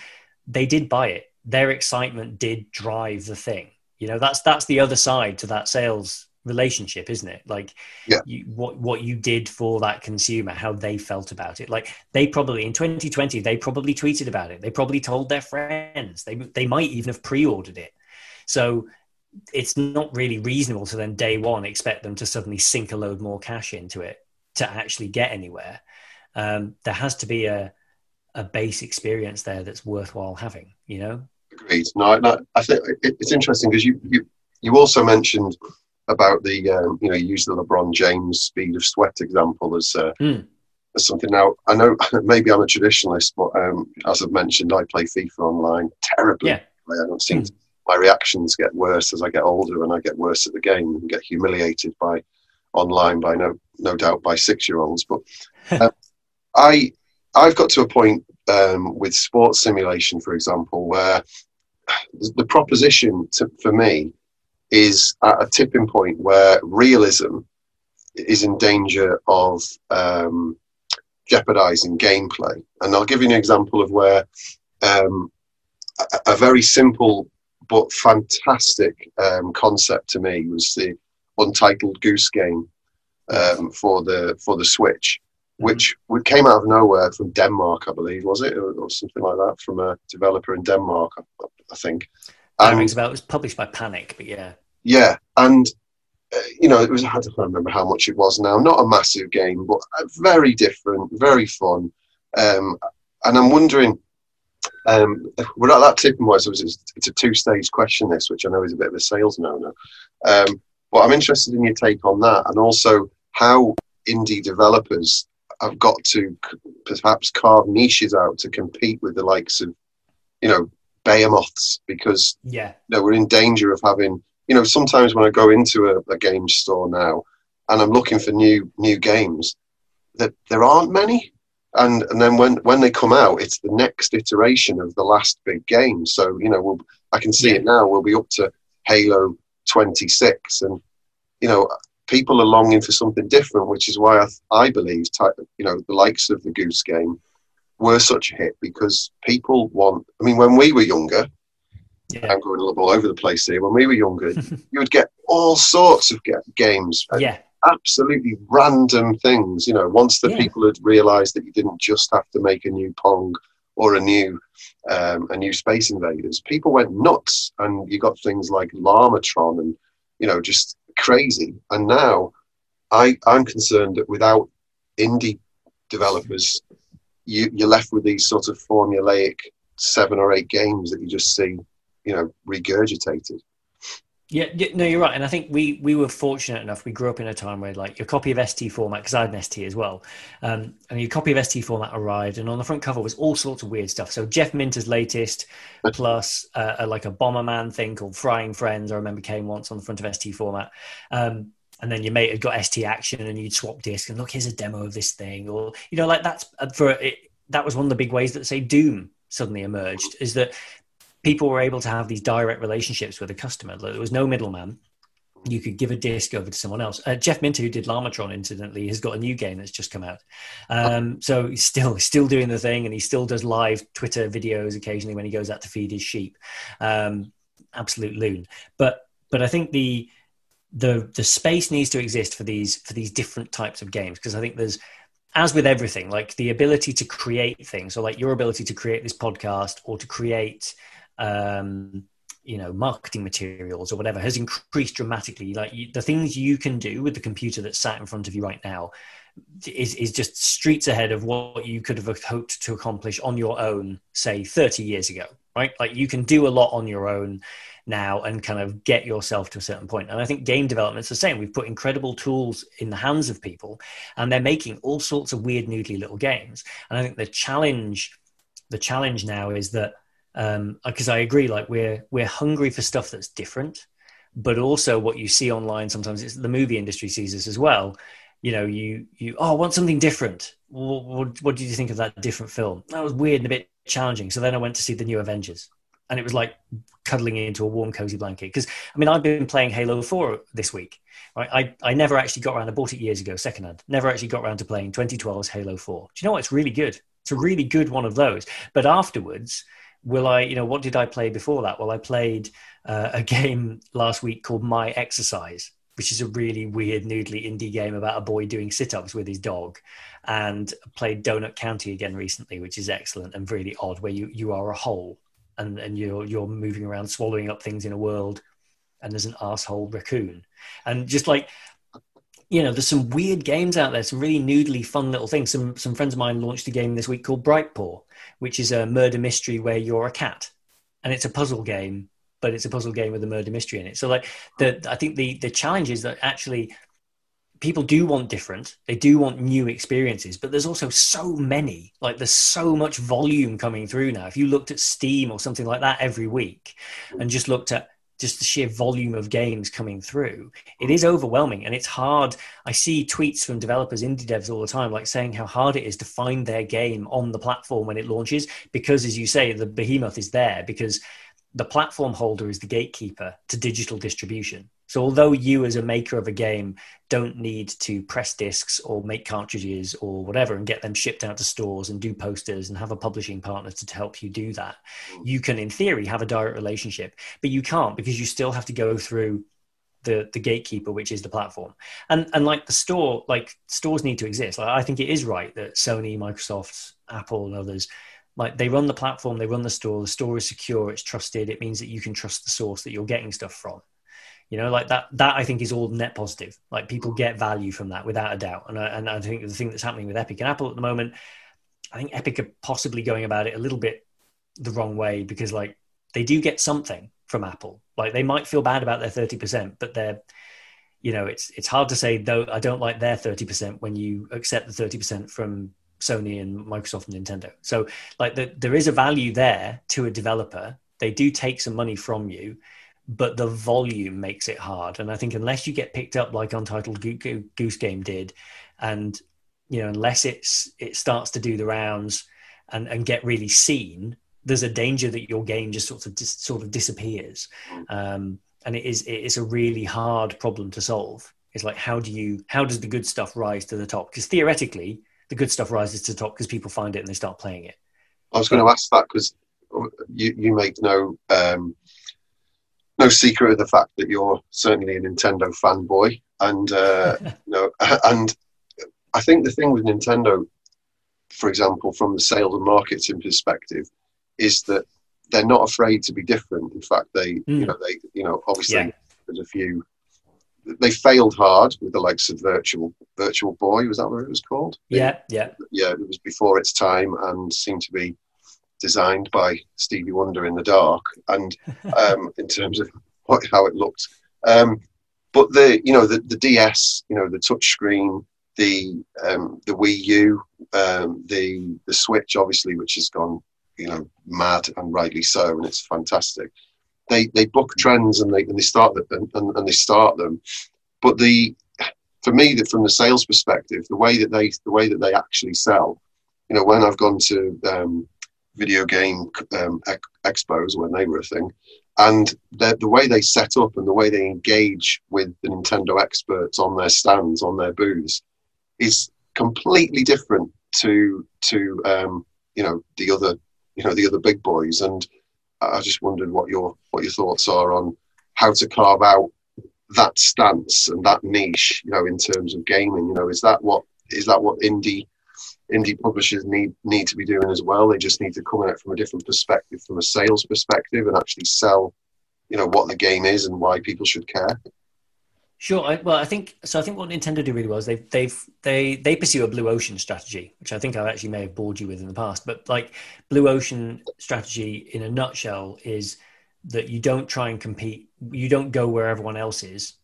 they did buy it. Their excitement did drive the thing. You know, that's that's the other side to that sales relationship, isn't it? Like yeah. you, what what you did for that consumer, how they felt about it. Like they probably in 2020, they probably tweeted about it. They probably told their friends. They they might even have pre-ordered it. So it's not really reasonable to then day one expect them to suddenly sink a load more cash into it to actually get anywhere. Um, there has to be a a base experience there that's worthwhile having. You know. Agreed. No, no I think it's interesting because you, you you also mentioned about the um, you know you use the LeBron James speed of sweat example as uh, mm. as something. Now I know maybe I'm a traditionalist, but um, as I've mentioned, I play FIFA online terribly. Yeah. I don't seem mm. my reactions get worse as I get older and I get worse at the game and get humiliated by online by no no doubt by six year olds. But uh, I I've got to a point um, with sports simulation, for example, where the proposition to, for me is at a tipping point where realism is in danger of um, jeopardizing gameplay. And I'll give you an example of where um, a, a, very simple but fantastic um, concept to me was the Untitled Goose Game um, for the for the Switch, mm-hmm. which came out of nowhere from Denmark, I believe, was it, or, or something like that, from a developer in Denmark, I, I think. And, rings about. It was published by Panic, but yeah. Yeah, and uh, you know, it was. I don't remember how much it was now. Not a massive game, but very different, very fun. Um, and I'm wondering, um, we're at that tipping point. So it's, it's a two-stage question, this, which I know is a bit of a sales no-no. Um, but I'm interested in your take on that, and also how indie developers have got to perhaps carve niches out to compete with the likes of, you know, behemoths because yeah, you know, we're in danger of having. You know, sometimes when I go into a, a game store now and I'm looking for new new games, that there aren't many and and then when when they come out, it's the next iteration of the last big game. So you know, we'll, I can see yeah. it now. We'll be up to Halo 26, and you know, people are longing for something different, which is why I, I believe, you know, the likes of the Goose Game were such a hit because people want. I mean, when we were younger, yeah. I'm going a little all over the place here. When we were younger, you would get all sorts of games. Yeah. Absolutely random things. You know, once the yeah. people had realised that you didn't just have to make a new Pong or a new um, a new Space Invaders, people went nuts, and you got things like Llamatron and you know just crazy. And now, I I'm concerned that without indie developers, you, you're left with these sort of formulaic seven or eight games that you just see, you know, regurgitated. Yeah, yeah, no, you're right, and I think we we were fortunate enough. We grew up in a time where like your copy of ST format, because I had an ST as well, um, and your copy of ST format arrived, and on the front cover was all sorts of weird stuff. So Jeff Minter's latest, plus uh, a, like a Bomberman thing called Frying Friends. I remember came once on the front of ST format, um, and then your mate had got ST Action, and you'd swap disc and look, here's a demo of this thing, or you know, like that's uh, for it. That was one of the big ways that say Doom suddenly emerged is that people were able to have these direct relationships with the customer. There was no middleman. You could give a disc over to someone else. Uh, Jeff Minter, who did Llamatron, incidentally, has got a new game that's just come out. Um, so he's still still doing the thing, and he still does live Twitter videos occasionally when he goes out to feed his sheep. Um, absolute loon. But but I think the the the space needs to exist for these for these different types of games because I think there's as with everything, like the ability to create things, or like your ability to create this podcast or to create um, you know marketing materials or whatever has increased dramatically. Like you, the things you can do with the computer that's sat in front of you right now is is just streets ahead of what you could have hoped to accomplish on your own say 30 years ago right? Like you can do a lot on your own now and kind of get yourself to a certain point. And i think game development's the same. We've put incredible tools in the hands of people and they're making all sorts of weird noodly little games. And i think the challenge the challenge now is that because um, I agree, like we're we're hungry for stuff that's different, but also what you see online sometimes it's the movie industry sees this as well. You know, you you oh, I want something different. What, what, what did you think of that different film? That was weird and a bit challenging. So then I went to see the new Avengers, and it was like cuddling into a warm, cozy blanket. Because I mean, I've been playing Halo Four this week. Right? I I never actually got around. I bought it years ago, secondhand. Never actually got around to playing 2012's Halo Four. Do you know what? It's really good. It's a really good one of those. But afterwards, will I, you know, what did I play before that? Well, I played uh, a game last week called My Exercise, which is a really weird, noodly indie game about a boy doing sit ups with his dog. And played Donut County again recently, which is excellent and really odd, where you, you are a hole and, and you're, you're moving around, swallowing up things in a world. And there's an asshole raccoon. And just like you know, there's some weird games out there, some really noodly fun little things. Some some friends of mine launched a game this week called Bright Brightpaw, which is a murder mystery where you're a cat, and it's a puzzle game, but it's a puzzle game with a murder mystery in it. So like the I think the the challenge is that actually people do want different. They do want new experiences but there's also so many like there's so much volume coming through now. If you looked at steam or something like that every week and just looked at just the sheer volume of games coming through, it mm. is overwhelming and it's hard. I see tweets from developers, indie devs all the time, like saying how hard it is to find their game on the platform when it launches, because as you say, the behemoth is there because the platform holder is the gatekeeper to digital distribution. So although you as a maker of a game don't need to press discs or make cartridges or whatever and get them shipped out to stores and do posters and have a publishing partner to help you do that, mm. you can in theory have a direct relationship, but you can't because you still have to go through the the gatekeeper which is the platform. And and like the store like stores need to exist. Like i think it is right that sony microsoft apple and others like they run the platform they run the store the store is secure it's trusted it means that you can trust the source that you're getting stuff from you know like that that i think is all net positive. Like people get value from that without a doubt. And I, and I think the thing that's happening with epic and apple at the moment i think epic are possibly going about it a little bit the wrong way because like they do get something from apple. Like they might feel bad about their 30% but they're you know it's it's hard to say though i don't like their 30% when you accept the 30% from sony and microsoft and nintendo. So like the, there is a value there to a developer. They do take some money from you but the volume makes it hard. And I think unless you get picked up like Untitled Goose Game did, and you know, unless it's it starts to do the rounds and and get really seen, there's a danger that your game just sort of dis, sort of disappears. Um, and it is it is a really hard problem to solve. It's like how do you how does the good stuff rise to the top? Because theoretically, the good stuff rises to the top because people find it and they start playing it. I was going to ask that because you you make no um, no secret of the fact that you're certainly a Nintendo fanboy, and uh, know, and I think the thing with Nintendo for example, from the sales and marketing perspective, is that they're not afraid to be different. In fact, they, mm. you know, they, you know, obviously yeah. there's a few. They failed hard with the likes of Virtual Virtual Boy. Was that what it was called? Yeah, yeah, yeah. It was before its time and seemed to be designed by Stevie Wonder in the dark. And um, in terms of what, how it looked, um, but the you know the, the DS, you know the touchscreen, the um, the Wii U, um, the the Switch, obviously, which has gone you know mad and rightly so, and it's fantastic. They they book trends and they and they start them and, and they start them, but the for me that from the sales perspective, the way that they the way that they actually sell, you know, when I've gone to um, video game um, expos when they were a thing, and the, the way they set up and the way they engage with the Nintendo experts on their stands on their booths is completely different to to um, you know the other you know the other big boys. And I just wondered what your what your thoughts are on how to carve out that stance and that niche. You know, in terms of gaming. You know, is that what is that what indie indie publishers need need to be doing as well? They just need to come at it from a different perspective, from a sales perspective, and actually sell. You know what the game is and why people should care. Sure. I, well, I think so. I think what Nintendo do really well is they they they they pursue a blue ocean strategy, which I think I actually may have bored you with in the past. But like blue ocean strategy in a nutshell is that you don't try and compete. You don't go where everyone else is.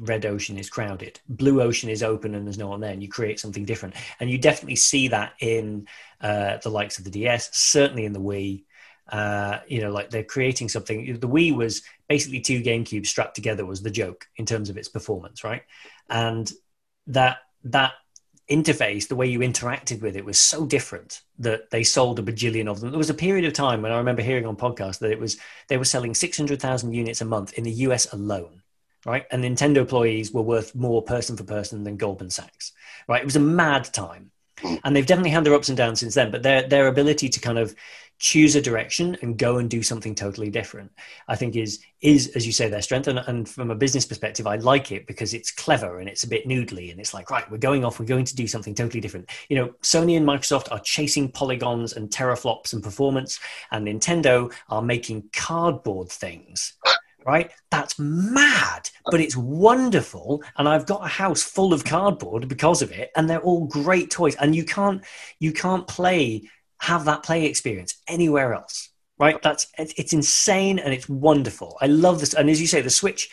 Red ocean is crowded. Blue ocean is open and there's no one there, and you create something different. And you definitely see that in uh, the likes of the DS, certainly in the Wii. Uh, you know, like they're creating something. The Wii was basically two GameCubes strapped together was the joke in terms of its performance, right? And that that interface, the way you interacted with it was so different that they sold a bajillion of them. There was a period of time when I remember hearing on podcast that it was they were selling 600,000 units a month in the US alone, right? And Nintendo employees were worth more person for person than Goldman Sachs, right? It was a mad time. And they've definitely had their ups and downs since then, but their their ability to kind of choose a direction and go and do something totally different i think is is as you say their strength and, and from a business perspective i like it because it's clever and it's a bit noodly and it's like right we're going off we're going to do something totally different you know sony and microsoft are chasing polygons and teraflops and performance and nintendo are making cardboard things right? That's mad but it's wonderful. And i've got a house full of cardboard because of it and they're all great toys. And you can't you can't play have that play experience anywhere else right? That's it's insane and it's wonderful. I love this. And as you say the switch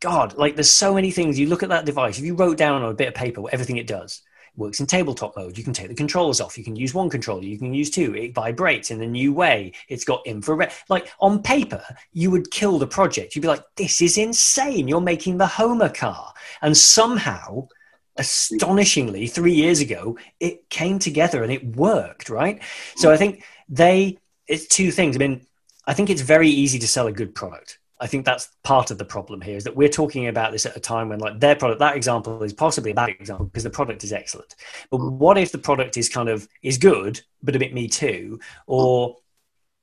god like there's so many things. You look at that device. If you wrote down on a bit of paper everything it does works in tabletop mode. You can take the controllers off. You can use one controller. You can use two. It vibrates in a new way. It's got infrared. Like on paper you would kill the project. You'd be like this is insane. You're making the homer car. And somehow astonishingly three years ago it came together and it worked right? So i think they it's two things. I mean i think it's very easy to sell a good product i think that's part of the problem here is that we're talking about this at a time when like their product that example is possibly a bad example because the product is excellent. But what if the product is kind of is good but a bit me too? Or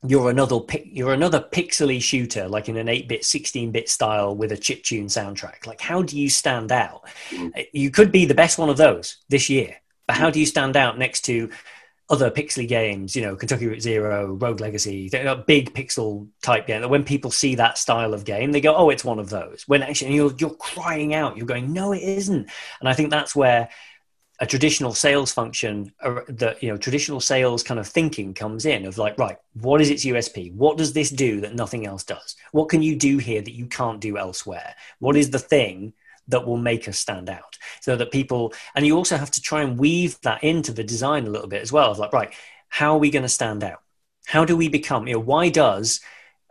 you're another you're another pixely shooter like in an 8-bit 16-bit style with a chip tune soundtrack. Like how do you stand out? Mm. you could be the best one of those this year but how do you stand out next to other pixely games you know kentucky route zero rogue legacy big pixel type game. That when people see that style of game they go oh it's one of those. When actually you're, you're crying out you're going no it isn't. And i think that's where a traditional sales function uh, that you know traditional sales kind of thinking comes in of like right what is its usp what does this do that nothing else does? What can you do here that you can't do elsewhere? What is the thing that will make us stand out so that people and you also have to try and weave that into the design a little bit as well of like right how are we going to stand out how do we become you know why does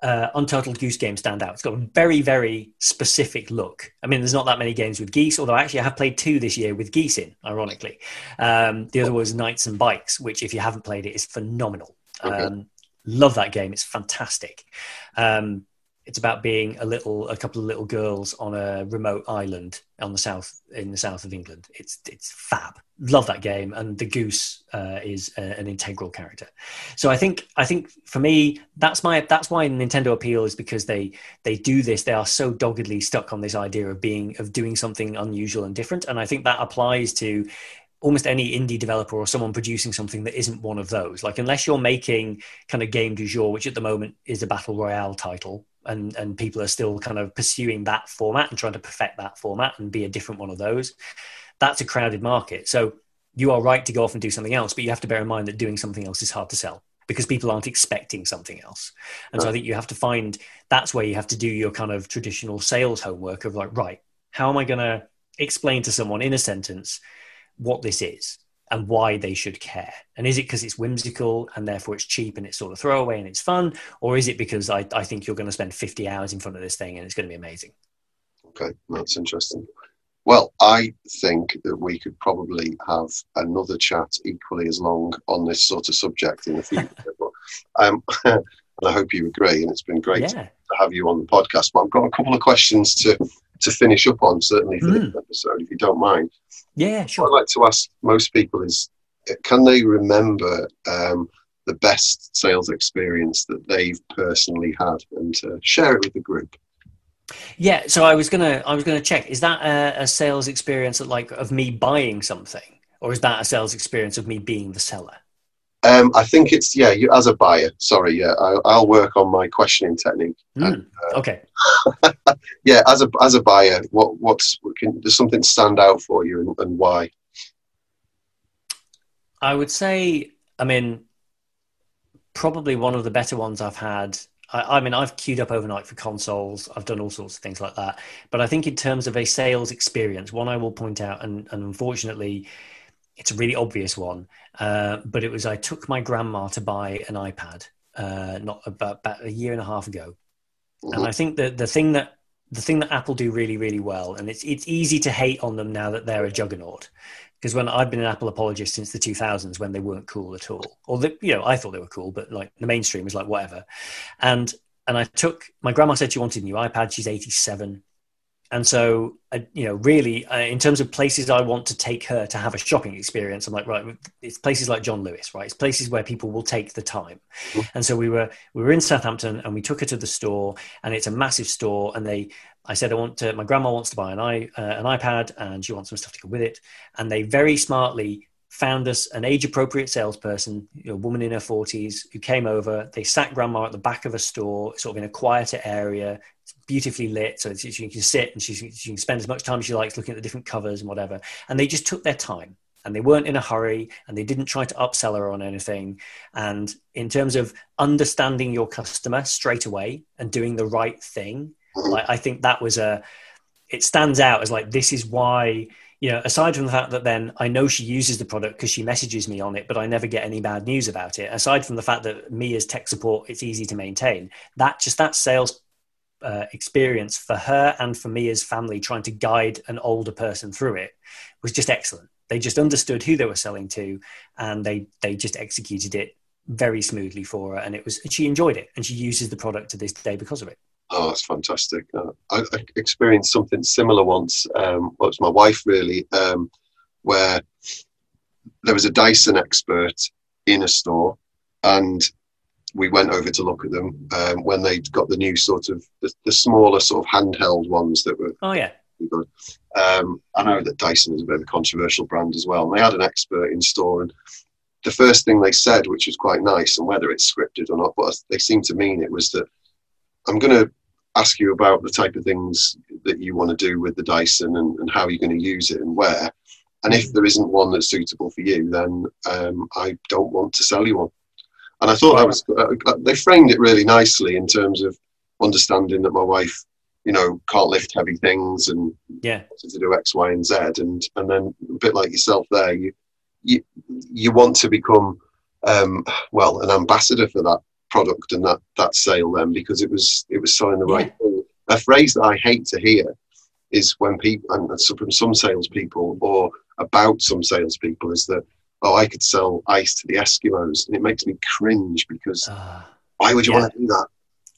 uh, Untitled Goose Game stand out. It's got a very, very specific look. I mean, there's not that many games with geese, although I actually I have played two this year with geese in, ironically. Um, the other was Knights and Bikes, which, if you haven't played it, is phenomenal. Okay. Um, love that game. It's fantastic. Um, it's about being a little a couple of little girls on a remote island on the south in the south of England. It's it's fab. Love that game, and the goose uh, is a, an integral character. So I think I think for me that's my that's why Nintendo appeal is because they they do this. They are so doggedly stuck on this idea of being of doing something unusual and different, and I think that applies to almost any indie developer or someone producing something that isn't one of those. Like unless you're making kind of game du jour, which at the moment is a battle royale title, and and people are still kind of pursuing that format and trying to perfect that format and be a different one of those. That's a crowded market. So you are right to go off and do something else, but you have to bear in mind that doing something else is hard to sell because people aren't expecting something else. And right. so I think you have to find that's where you have to do your kind of traditional sales homework of like, right, how am I going to explain to someone in a sentence what this is and why they should care? And is it because it's whimsical and therefore it's cheap and it's sort of throwaway and it's fun? Or is it because I, I think you're going to spend 50 hours in front of this thing and it's going to be amazing? Okay, that's interesting. Well, I think that we could probably have another chat equally as long on this sort of subject in the future. but, um, and I hope you agree. And it's been great yeah. to have you on the podcast. But I've got a couple of questions to to finish up on, certainly for mm. this episode, if you don't mind. Yeah, sure. What I'd like to ask most people is, can they remember um, the best sales experience that they've personally had, and uh, share it with the group? Yeah, so I was gonna I was gonna check. Is that a, a sales experience of like of me buying something, or is that a sales experience of me being the seller? Um, I think it's yeah. You, as a buyer, sorry, yeah. I, will work on my questioning technique. Mm, and, uh, okay. yeah, as a as a buyer, what what's can, does something stand out for you, and, and why? I would say, I mean, probably one of the better ones I've had I, I, mean, I've queued up overnight for consoles. I've done all sorts of things like that. But I think in terms of a sales experience, one I will point out, and, and unfortunately, it's a really obvious one. Uh, but it was I took my grandma to buy an iPad uh, not about, about a year and a half ago, and I think that the thing that the thing that Apple do really really well, and it's it's easy to hate on them now that they're a juggernaut, because when I've been an Apple apologist since the 2000s when they weren't cool at all, or the, you know I thought they were cool, but like the mainstream was like whatever, and and I took my grandma said she wanted a new iPad. She's 87, and so uh, you know really uh, in terms of places I want to take her to have a shopping experience, I'm like right, it's places like John Lewis, right? It's places where people will take the time, mm-hmm. and so we were we were in Southampton and we took her to the store, and it's a massive store, and they I said I want to. My grandma wants to buy an i uh, an iPad, and she wants some stuff to go with it. And they very smartly found us an age appropriate salesperson, a woman in her forties, who came over. They sat grandma at the back of a store, sort of in a quieter area. Beautifully lit, so she can sit and she, she can spend as much time as she likes looking at the different covers and whatever. And they just took their time and they weren't in a hurry and they didn't try to upsell her on anything. And in terms of understanding your customer straight away and doing the right thing, like I think that was a it stands out as like this is why you know aside from the fact that then I know she uses the product because she messages me on it, but I never get any bad news about it. Aside from the fact that me as tech support, it's easy to maintain. That just that sales uh, experience for her and for me as family trying to guide an older person through it was just excellent. They just understood who they were selling to, and they they just executed it very smoothly for her, and it was she enjoyed it, and she uses the product to this day because of it. Oh, that's fantastic. Uh, I, I, experienced something similar once. Um, well, it was my wife, really, um, where there was a Dyson expert in a store, and we went over to look at them um, when they'd got the new sort of the, the, smaller sort of handheld ones that were. Oh yeah. Good. Um, I know that Dyson is a bit of a controversial brand as well. And they had an expert in store, and the first thing they said, which was quite nice, and whether it's scripted or not, but they seemed to mean it was that I'm going to ask you about the type of things that you want to do with the Dyson and, and how you're going to use it and where. And if there isn't one that's suitable for you, then um, I don't want to sell you one. And I thought that was, uh, uh, they framed it really nicely in terms of understanding that my wife, you know, can't lift heavy things and yeah, to do X, Y, and Z. And, and then a bit like yourself there, you, you, you want to become, um, well, an ambassador for that product and that that sale then because it was it was selling the yeah. right thing. A phrase that I hate to hear is when people and from some salespeople or about some salespeople is that oh I could sell ice to the Eskimos and it makes me cringe because uh, why would you yeah. want to do that?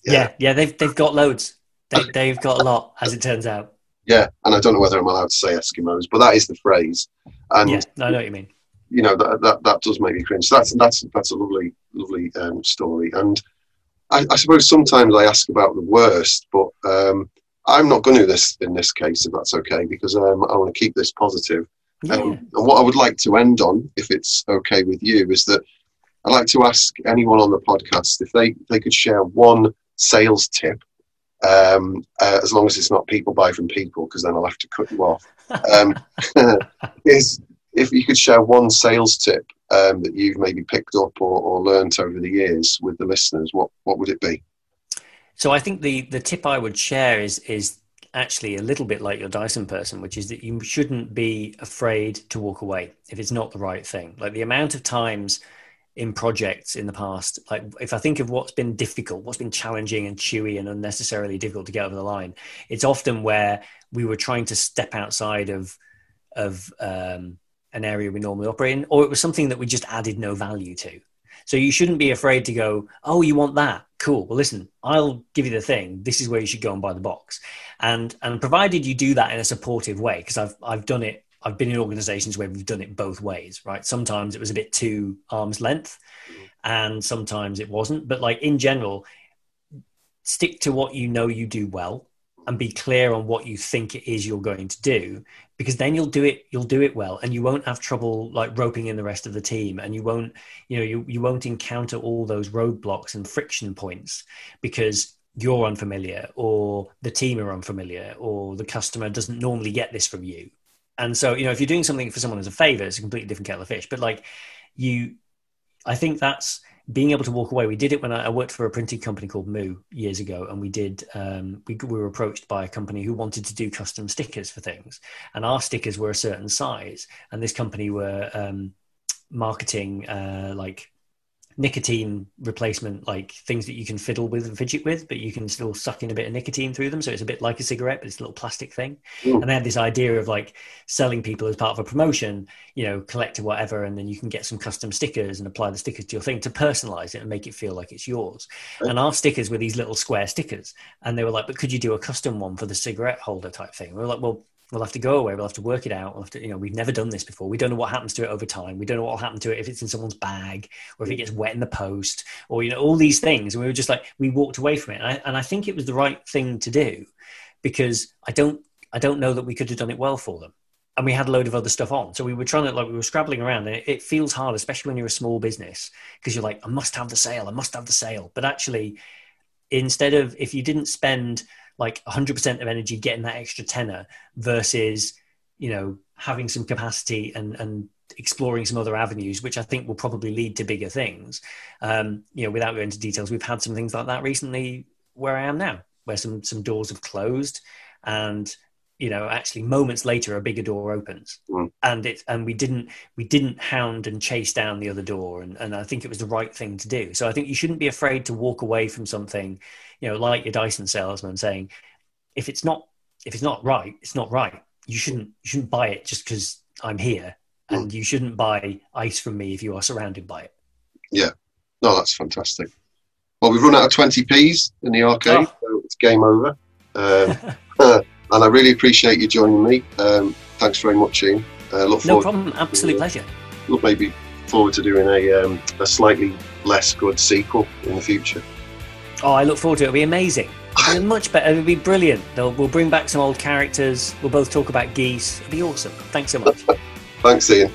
Yeah. yeah, yeah, they've they've got loads. They, they've got a lot, as it turns out. Yeah, and I don't know whether I'm allowed to say Eskimos, but that is the phrase. And yeah, I know what you mean you know that, that that does make me cringe. So that's that's that's a lovely lovely um, story. And I, I, suppose sometimes I ask about the worst, but um, I'm not going to do this in this case if that's okay because um, I want to keep this positive. Yeah. Um, and what I would like to end on, if it's okay with you, is that I'd like to ask anyone on the podcast if they, they could share one sales tip, um, uh, as long as it's not people buy from people, because then I'll have to cut you off. Um, is if you could share one sales tip um, that you've maybe picked up or, or learned over the years with the listeners, what what would it be? So I think the the tip I would share is is actually a little bit like your Dyson person, which is that you shouldn't be afraid to walk away if it's not the right thing. Like the amount of times in projects in the past, like if I think of what's been difficult, what's been challenging and chewy and unnecessarily difficult to get over the line, it's often where we were trying to step outside of of um, an area we normally operate in, or it was something that we just added no value to. So you shouldn't be afraid to go, oh, you want that? Cool. Well, listen, I'll give you the thing. This is where you should go and buy the box. And and provided you do that in a supportive way, because I've I've done it. I've been in organizations where we've done it both ways, right? Sometimes it was a bit too arm's length, and sometimes it wasn't. But like in general, stick to what you know you do well and be clear on what you think it is you're going to do because then you'll do it you'll do it well and you won't have trouble like roping in the rest of the team and you won't you know you, you won't encounter all those roadblocks and friction points because you're unfamiliar or the team are unfamiliar or the customer doesn't normally get this from you. And so you know if you're doing something for someone as a favor it's a completely different kettle of fish. But like you i think that's being able to walk away. We did it when I, I, worked for a printing company called Moo years ago, and we did. Um, we, we, were approached by a company who wanted to do custom stickers for things, and our stickers were a certain size, and this company were um, marketing uh, like nicotine replacement, like things that you can fiddle with and fidget with, but you can still suck in a bit of nicotine through them. So it's a bit like a cigarette, but it's a little plastic thing. Mm. And they had this idea of like selling people as part of a promotion, you know, collect or whatever, and then you can get some custom stickers and apply the stickers to your thing to personalize it and make it feel like it's yours. Right. And our stickers were these little square stickers. And they were like, but could you do a custom one for the cigarette holder type thing? We were like, well, we'll have to go away. We'll have to work it out. We'll have to, you know, we've never done this before. We don't know what happens to it over time. We don't know what will happen to it if it's in someone's bag or if it mm. gets wet in the post or, you know, all these things. And we were just like, we walked away from it. And I, and I think it was the right thing to do because I don't, I don't know that we could have done it well for them. And we had a load of other stuff on. So we were trying to, like, we were scrabbling around and it, it feels hard, especially when you're a small business because you're like, I must have the sale. I must have the sale. But actually, instead of, if you didn't spend, like 100% of energy getting that extra tenner versus you know having some capacity and and exploring some other avenues, which I think will probably lead to bigger things. Um, you know, without going into details, we've had some things like that recently where I am now, where some some doors have closed, and you know, actually moments later, a bigger door opens, mm. and it and we didn't we didn't hound and chase down the other door, and and I think it was the right thing to do. So I think you shouldn't be afraid to walk away from something, you know, like your Dyson salesman saying, if it's not if it's not right, it's not right you shouldn't you shouldn't buy it just because I'm here, and mm. you shouldn't buy ice from me if you are surrounded by it. Yeah, no, that's fantastic. Well, we've run out of twenty p's in the arcade, oh. so it's game over. Um, and I really appreciate you joining me. Um, thanks very much, Ian. Uh, look no problem. Absolute to, pleasure. Look, maybe forward to doing a um, a slightly less good sequel in the future. Oh, I look forward to it. It'll be amazing. It'll be much better. It'll be brilliant. They'll, we'll bring back some old characters. We'll both talk about geese. It'll be awesome. Thanks so much. Thanks, Ian.